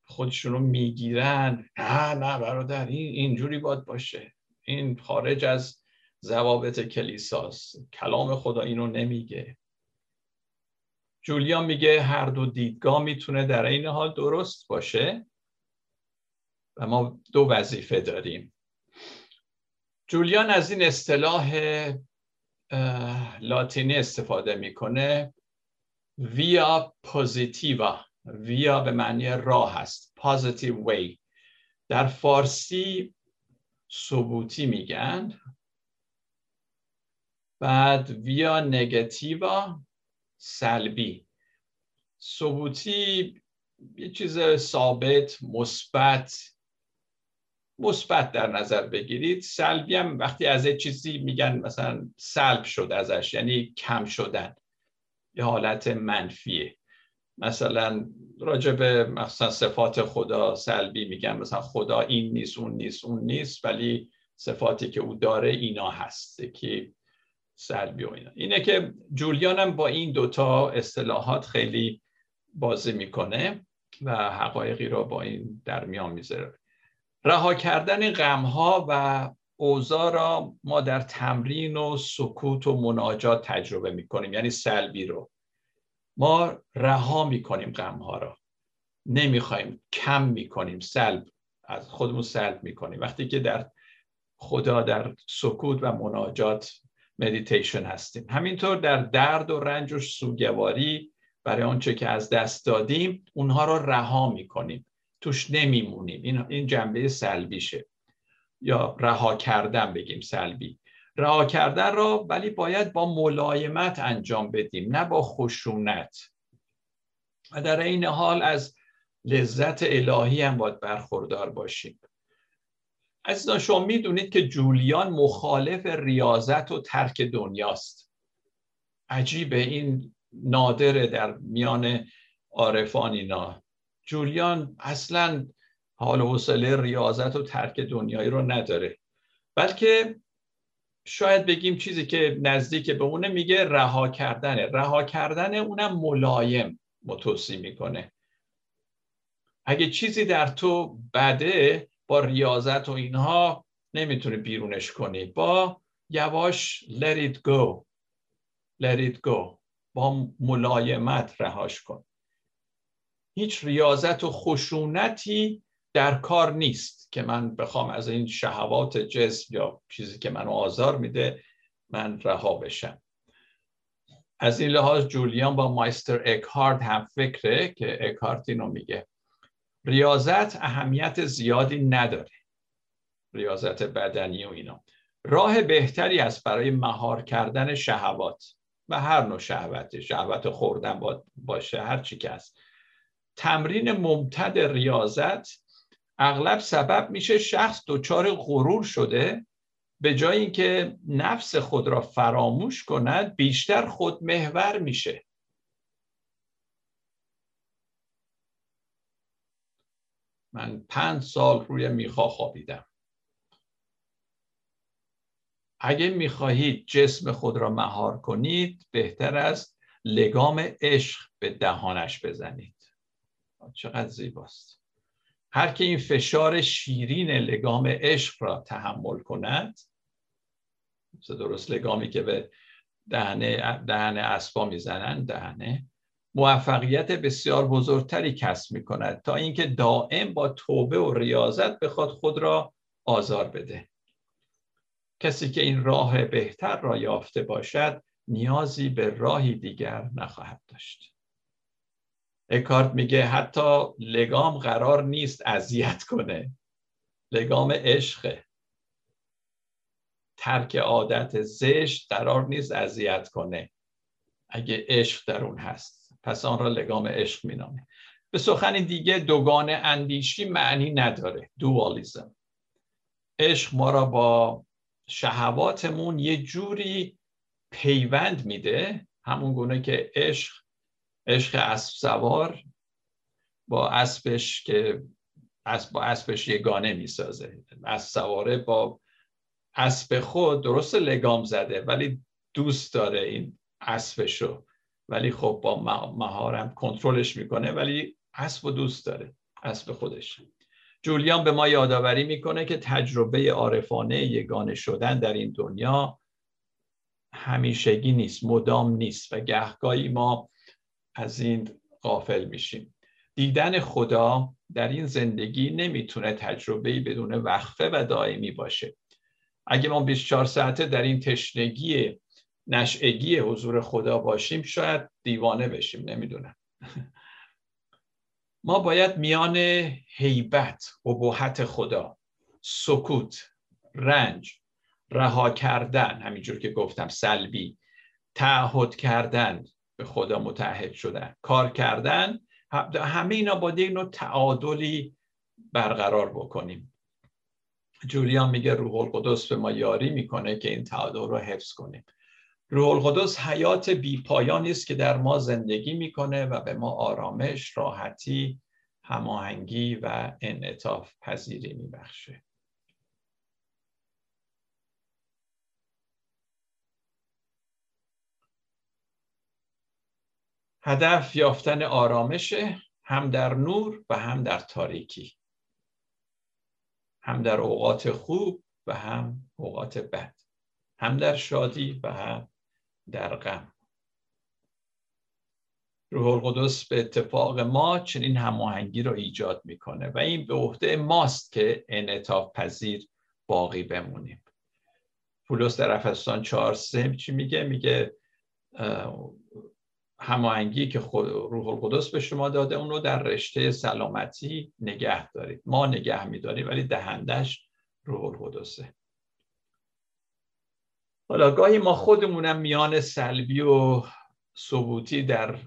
خودشونو می‌گیرن. نه نه برادر این اینجوری باید باشه. این خارج از ضوابط کلیساست کلام خدا اینو نمیگه. جولیان میگه هر دو دیدگاه می‌تونه در این حال درست باشه. و ما دو وظیفه داریم. جولیان از این اصطلاح لاتینی استفاده می‌کنه. via positiva via به معنی راه است. positive way در فارسی ثبوتی میگن. بعد via negativa سلبی. ثبوتی یه چیز ثابت مثبت. مثبت در نظر بگیرید. سلبی هم وقتی از چیزی میگن مثلا سلب شد ازش یعنی کم شدن یه حالت منفیه. مثلا راجع به مثلا صفات خدا سلبی میگن مثلا خدا این نیست اون نیست اون نیست ولی صفاتی که او داره اینا هست که سلبی و اینا. اینه که جولیان هم با این دوتا اصطلاحات خیلی بازی می‌کنه و حقایقی را با این در میان می‌ذاره. رها کردن غمها و اوضاع را ما در تمرین و سکوت و مناجات تجربه می‌کنیم. یعنی سلبی رو. ما رها می‌کنیم غمها را. نمی‌خوایم کم می‌کنیم. سلب از خودمون سلب می‌کنیم. وقتی که در خدا در سکوت و مناجات مدیتیشن هستیم. همینطور در درد و رنج و سوگواری برای آنچه که از دست دادیم اونها را رها می‌کنیم. توش نمیمونیم. این, این جنبه سلبیشه. یا رها کردن بگیم سلبی. رها کردن را ولی باید با ملایمت انجام بدیم نه با خشونت. و در این حال از لذت الهی هم باید برخوردار باشیم. عزیزان شما می‌دونید که جولیان مخالف ریاضت و ترک دنیاست. عجیبه این نادره در میان عارفان اینا. جولیان اصلا حال و حوصله ریاضت و ترک دنیایی رو نداره. بلکه شاید بگیم چیزی که نزدیک به اونه میگه رها کردنه. رها کردن اونم ملایم متوصی می‌کنه. اگه چیزی در تو بده با ریاضت و اینها نمی‌تونه بیرونش کنی. با یواش let it go. let it go. با ملایمت رهاش کن. هیچ ریاضت و خشونتی در کار نیست که من بخوام از این شهوات جسم یا چیزی که منو آزار میده من رها بشم. از این لحاظ جولیان با مایستر اکهارد هم فکره که اکهارد اینو میگه. ریاضت اهمیت زیادی نداره. ریاضت بدنی و اینا. راه بهتری است برای مهار کردن شهوات و هر نوع شهوت. شهوت خوردن باشه هر چی که هست. تمرین ممتد ریاضت اغلب سبب میشه شخص دچار غرور شده به جای اینکه نفس خود را فراموش کند بیشتر خودمحور میشه. من پنج سال روی میخا خوابیدم. اگه می‌خواهید جسم خود را مهار کنید بهتر است لگام عشق به دهانش بزنید. چقدر زیباست. هر که این فشار شیرین لگام عشق را تحمل کند درست لگامی که به دهنه, دهنه اسبا می‌زنن دهنه موفقیت بسیار بزرگتری کسب می کند تا اینکه دائم با توبه و ریاضت بخواد خود را آزار بده. کسی که این راه بهتر را یافته باشد نیازی به راهی دیگر نخواهد داشت. اکارت میگه حتی لگام قرار نیست اذیت کنه. لگام عشقه. ترک عادت زشت قرار نیست اذیت کنه. اگه عشق در اون هست. پس آن را لگام عشق مینامه. به سخن دیگه دوگان اندیشی معنی نداره. دوالیزم عشق ما را با شهواتمون یه جوری پیوند میده. همون گونه که عشق عشق اسب سوار با اسبش که اسب با اسبش یگانه می‌سازه. اسب سواره با اسب خود درست لگام زده ولی دوست داره این اسبشو. ولی خب با مهارم کنترلش می‌کنه ولی اسب دوست داره اسب خودش. جولیان به ما یادآوری می‌کنه که تجربه عارفانه یگانه شدن در این دنیا همیشگی نیست مدام نیست و گهگاهی ما از این غافل میشیم. دیدن خدا در این زندگی نمی‌تونه تجربه بدون وقفه و دائمی باشه. اگه ما 24 ساعته در این تشنگی نشعگی حضور خدا باشیم شاید دیوانه بشیم نمی‌دونم. ما باید میان هیبت ابهت خدا سکوت رنج رها کردن همینجور که گفتم سلبی تعهد کردن به خدا متحد شدن. کار کردن همه اینا با یک نوع تعادلی برقرار بکنیم. جولیان میگه روح القدس به ما یاری می‌کنه که این تعادل رو حفظ کنیم. روح القدس حیات بی پایانی است که در ما زندگی می‌کنه و به ما آرامش، راحتی، هماهنگی و انعطاف پذیری میبخشه. هدف یافتن آرامش هم در نور و هم در تاریکی هم در اوقات خوب و هم اوقات بد هم در شادی و هم در غم. روح القدس به اتفاق ما چنین هماهنگی رو ایجاد می‌کنه و این به عهده ماست که انعطاف پذیر باقی بمونیم. پولس در افسان چهار سه چی میگه؟ میگه هماهنگی که روح القدس به شما داده اون رو در رشته سلامتی نگه دارید. ما نگه میداریم ولی دهندش روح القدسه. حالا گاهی ما خودمونم میان سلبی و ثبوتی در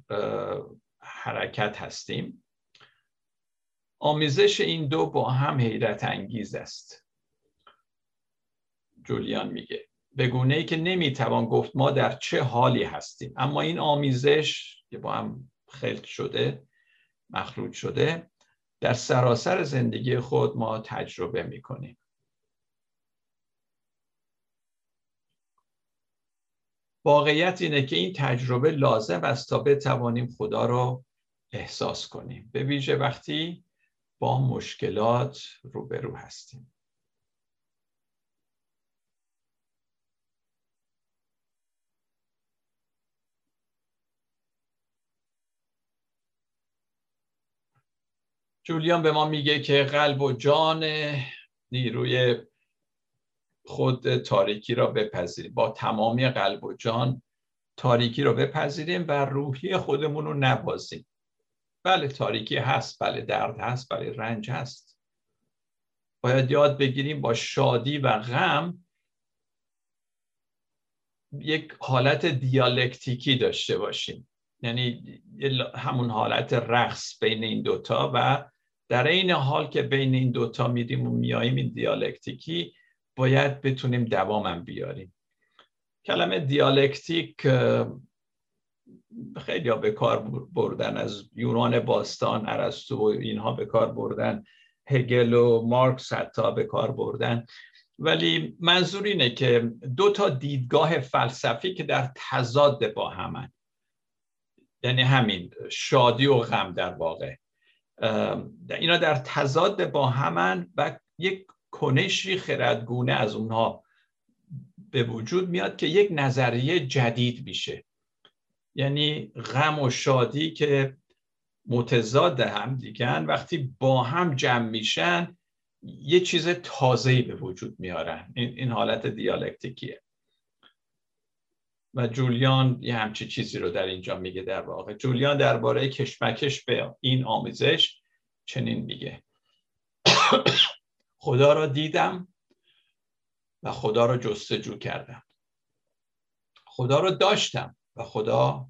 حرکت هستیم. آمیزش این دو با هم حیرت انگیز است. جولیان میگه. به گونه ای که نمی‌توان گفت ما در چه حالی هستیم. اما این آمیزش که با هم خلق شده مخلوط شده در سراسر زندگی خود ما تجربه می‌کنیم. واقعیت اینه که این تجربه لازم است تا بتوانیم خدا رو احساس کنیم. به ویژه وقتی با مشکلات روبرو هستیم. جولیان به ما میگه که قلب و جان نیروی خود تاریکی را بپذیریم با تمامی قلب و جان تاریکی را بپذیریم و روحی خودمون رو نبازیم. بله تاریکی هست بله درد هست بله رنج هست. باید یاد بگیریم با شادی و غم یک حالت دیالکتیکی داشته باشیم. یعنی همون حالت رقص بین این دوتا و در این حال که بین این دوتا میریم و میاییم این دیالکتیکی باید بتونیم دوامم بیاریم. کلمه دیالکتیک خیلی ها به کار بردن. از یونان باستان ارسطو و اینها به کار بردن. هگل و مارکس حتی به کار بردن. ولی منظور اینه که دو تا دیدگاه فلسفی که در تضاد با همن. یعنی همین شادی و غم در واقع. اینا در تضاد با همن و یک کنشی خردگونه از اونها به وجود میاد که یک نظریه جدید میشه. یعنی غم و شادی که متضاد هم دیگن وقتی با هم جمع میشن یه چیز تازه‌ای به وجود میارن. این, این حالت دیالکتیکیه. و جولیان یه همچی چیزی رو در اینجا میگه در واقع. جولیان درباره کشمکش به این آموزش چنین میگه. خدا را دیدم و خدا را جستجو کردم. خدا را داشتم و خدا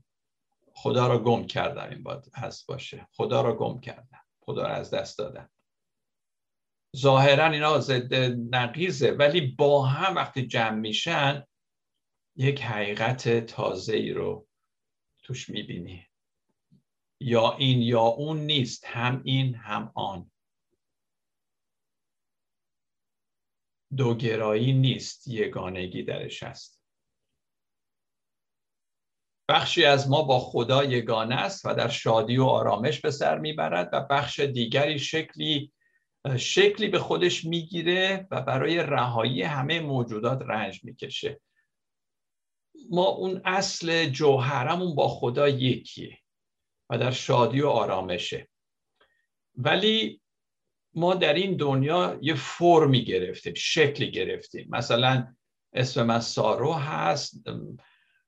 خدا را گم کردم. این باید هست باشه. خدا را گم کردم. خدا را از دست دادم. ظاهرا اینا ضد نقیزه ولی با هم وقتی جمع میشن یک حقیقت تازه ای رو توش می‌بینی. یا این یا اون نیست هم این هم آن. دوگرایی نیست یگانگی درش هست. بخشی از ما با خدا یگانه است و در شادی و آرامش به سر می‌برد و بخش دیگری شکلی شکلی به خودش می‌گیره و برای رهایی همه موجودات رنج می‌کشه. ما اون اصل جوهرمون با خدا یکیه و در شادی و آرامشه. ولی ما در این دنیا یه فرمی گرفتیم شکلی گرفتیم. مثلا اسم من سارو هست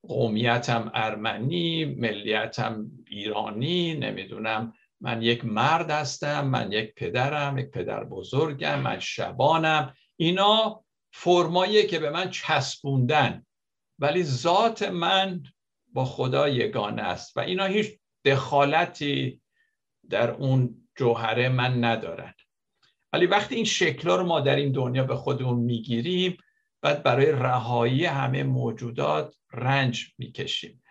قومیتم ارمنی ملیتم ایرانی نمی‌دونم من یک مرد هستم من یک پدرم یک پدر بزرگم من شبانم. اینا فرماییه که به من چسبوندن. ولی ذات من با خدا یگانه است و اینا هیچ دخالتی در اون جوهره من ندارن. ولی وقتی این شکلها رو ما در این دنیا به خودمون می‌گیریم بعد برای رهایی همه موجودات رنج می‌کشیم.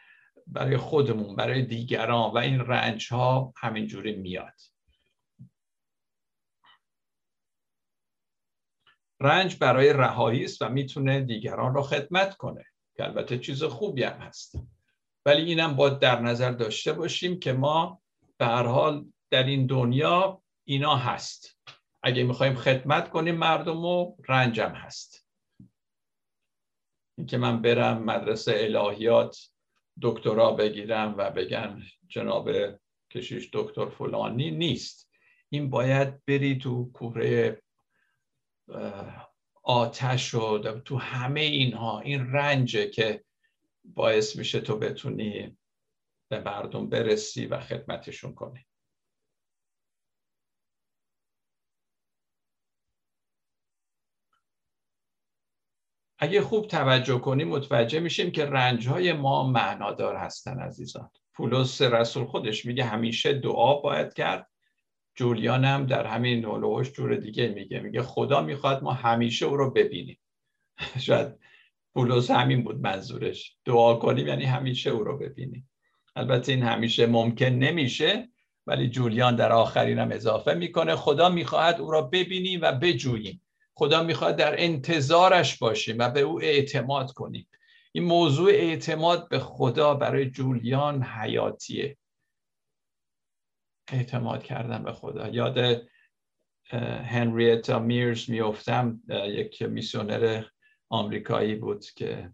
برای خودمون برای دیگران و این رنج ها همینجوری میاد. رنج برای رهایی است و می‌تونه دیگران رو خدمت کنه. که البته چیز خوبی هم هست. ولی اینم باید در نظر داشته باشیم که ما به هر حال در این دنیا اینا هست. اگه می‌خوایم خدمت کنیم مردم و رنجم هست. اینکه من برم مدرسه الهیات دکترا بگیرم و بگن جناب کشیش دکتر فلانی نیست. این باید بری تو کوره آتش و تو همه اینها این رنجه که باعث میشه تو بتونی به مردم برسی و خدمتشون کنی. اگه خوب توجه کنیم متوجه میشیم که رنجهای ما معنادار هستن عزیزان. پولس رسول خودش میگه همیشه دعا باید کرد. جولیان هم در همین هلوهش جور دیگه میگه. میگه خدا می‌خواد ما همیشه او رو ببینیم. شاید پولس همین بود منظورش. دعا کنیم یعنی همیشه او رو ببینیم. البته این همیشه ممکن نمیشه ولی جولیان در آخرین هم اضافه می‌کنه. خدا می‌خواهد او را ببینیم و بجوییم. خدا می‌خواد در انتظارش باشیم و به او اعتماد کنیم. این موضوع اعتماد به خدا برای جولیان حیاتیه. اعتماد کردن به خدا. یاد هنریتا میرز میفتم یک میسیونر آمریکایی بود که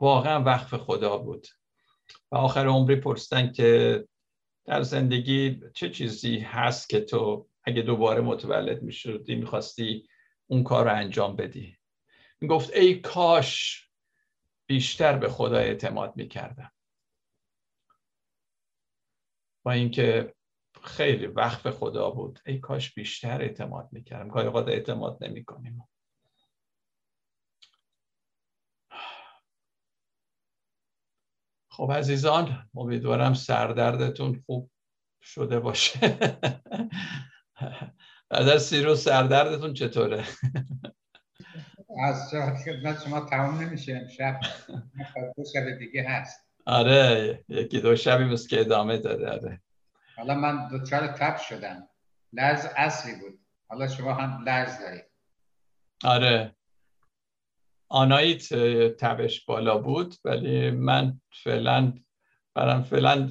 واقعا وقف خدا بود. و آخر عمری پرستن که در زندگی چه چیزی هست که تو اگه دوباره متولد می‌شدی می‌خواستی اون کار رو انجام بدی؟ گفت ای کاش بیشتر به خدا اعتماد می‌کردم. با اینکه خیلی وقف خدا بود. ای کاش بیشتر اعتماد می‌کردم. گاهی اوقات اعتماد نمی‌کنیم. خب عزیزان امیدوارم سردردتون خوب شده باشه. بعد از سی سردردتون چطوره؟ از خدمت شما تمام نمیشه. امشب دو شب دیگه هست. آره یکی دو شبی مثل که ادامه داره آره. حالا من دوچار تب شدم. لرز اصلی بود. حالا شما هم لرز دارید. آره. آنایت تبش بالا بود ولی من فعلا برام فعلا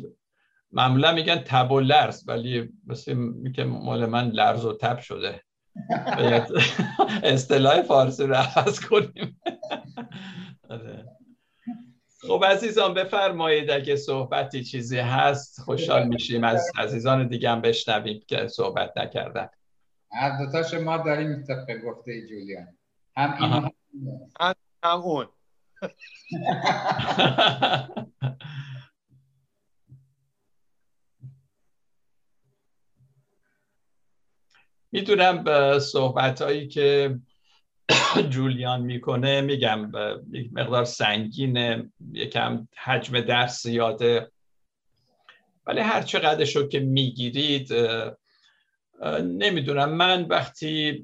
معمولا میگن تب و لرز ولی مثل میگه مال من لرز و تب شده. اصطلاح فارسی رو عوض کنیم. آره. خب عزیزان بفرمایید اگه صحبتی چیزی هست خوشحال میشیم از عزیزان دیگه هم بشنویم که صحبت نکردن. هر دوتاش ما داریم طبق گفته جولیان. هم این هم, هم اون. می‌دونم به صحبت هایی که جولیان می‌کنه میگم یک مقدار سنگینه یکم حجم درس زیاده. ولی هر چقدر شو که می‌گیرید نمی‌دونم. من وقتی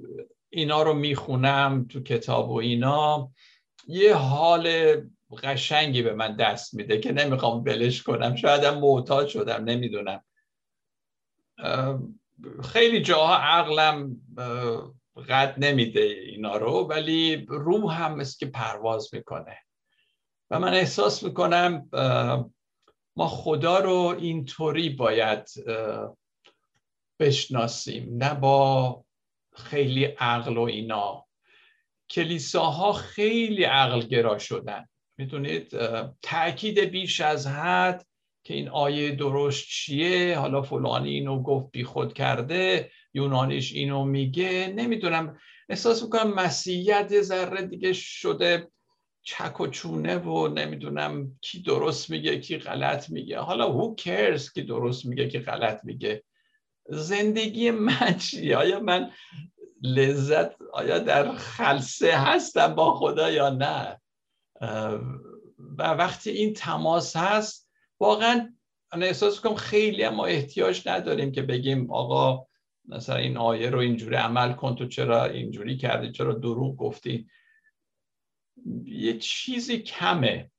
اینا رو می‌خونم تو کتاب و اینا یه حال قشنگی به من دست میده که نمی‌خوام بلش کنم. شاید هم معتاد شدم نمی‌دونم. خیلی جاها عقلم قد نمیده اینا رو ولی روح هم مثل که پرواز می‌کنه. و من احساس می‌کنم ما خدا رو اینطوری باید بشناسیم. نه با خیلی عقل و اینا. کلیساها خیلی عقل گرا شدن. می‌دونید تاکید بیش از حد که این آیه درست چیه؟ حالا فلانی اینو گفت بی خود کرده. یونانیش اینو میگه. نمی‌دونم احساس می‌کنم مسیحیت ذره دیگه شده چک و چونه و نمی‌دونم کی درست میگه کی غلط میگه. حالا who cares کی درست میگه کی غلط میگه؟ زندگی من چیه؟ آیا من لذت آیا در خلصه هستم با خدا یا نه؟ و وقتی این تماس هست واقعا انا احساس کنم خیلی ما احتیاج نداریم که بگیم آقا مثلا این آیه رو اینجوری عمل کن تو چرا اینجوری کردی چرا دروغ گفتی؟ یه چیزی کمه.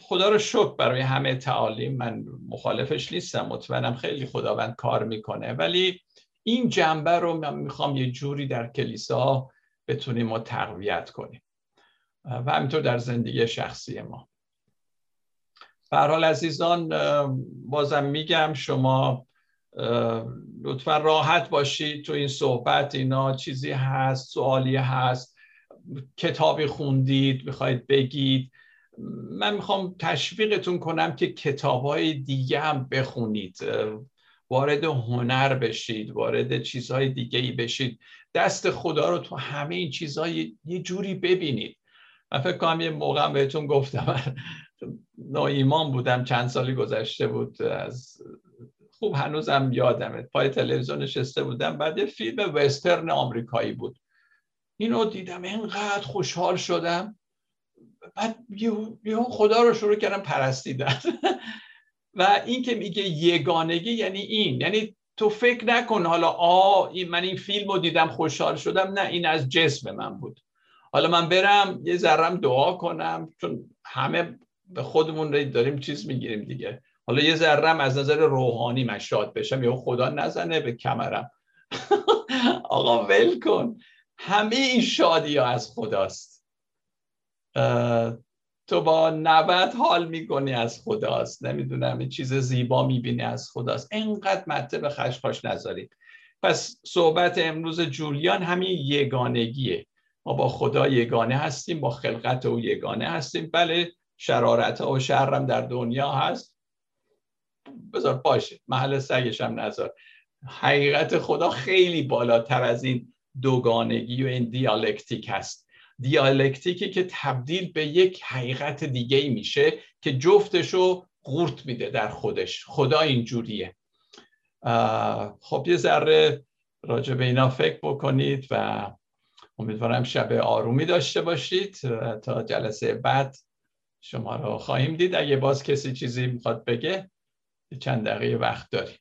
خدا رو شکر برای همه تعالیم من مخالفش نیستم مطمئنم خیلی خداوند کار می‌کنه. ولی این جنبه رو من می‌خوام یه جوری در کلیسا بتونیم ما تقویت کنیم. و همینطور در زندگی شخصی ما. حال عزیزان بازم میگم شما لطفا راحت باشید تو این صحبت اینا چیزی هست سوالی هست. کتابی خوندید می‌خواید بگید. من می‌خوام تشویقتون کنم که کتاب های دیگه هم بخونید. وارد هنر بشید وارد چیزهای دیگه ای بشید. دست خدا رو تو همه این چیزهای یه جوری ببینید. من فکر کنم یه موقع بهتون گفتم نایمان بودم چند سالی گذشته بود از خوب هنوزم یادمه. پای تلویزیون نشسته بودم. بعد یه فیلم وسترن آمریکایی بود. اینو دیدم اینقدر خوشحال شدم. بعد یه خدا رو شروع کردم پرستیدن. و این که میگه یگانگی یعنی این. یعنی تو فکر نکن حالا آ من این فیلم رو دیدم خوشحال شدم. نه این از جسم من بود. حالا من برم یه ذرم دعا کنم چون همه به خودمون داریم چیز می‌گیریم دیگه. حالا یه ذرم از نظر روحانی من شاد بشم یا خدا نزنه به کمرم. آقا ول کن. همه این شادی ها از خداست. تو با نوت حال می‌کنی از خداست. نمی‌دونم این چیز زیبا می‌بینی از خداست. اینقدر مته به خشخاش نذارید پس صحبت امروز جولیان همین یگانگیه. ما با خدا یگانه هستیم با خلقت او یگانه هستیم. بله شرارت ها و شرم در دنیا هست. بذار باشه محل سگش هم نذار. حقیقت خدا خیلی بالاتر از این دوگانگی و این دیالکتیک هست. دیالکتیکی که تبدیل به یک حقیقت دیگه ای میشه که جفتشو قورت میده در خودش. خدا اینجوریه. خب یه ذره راجع به اینا فکر بکنید و امیدوارم شب آرومی داشته باشید. تا جلسه بعد شما رو خواهیم دید. اگه باز کسی چیزی می‌خواد بگه چند دقیقه وقت داریم.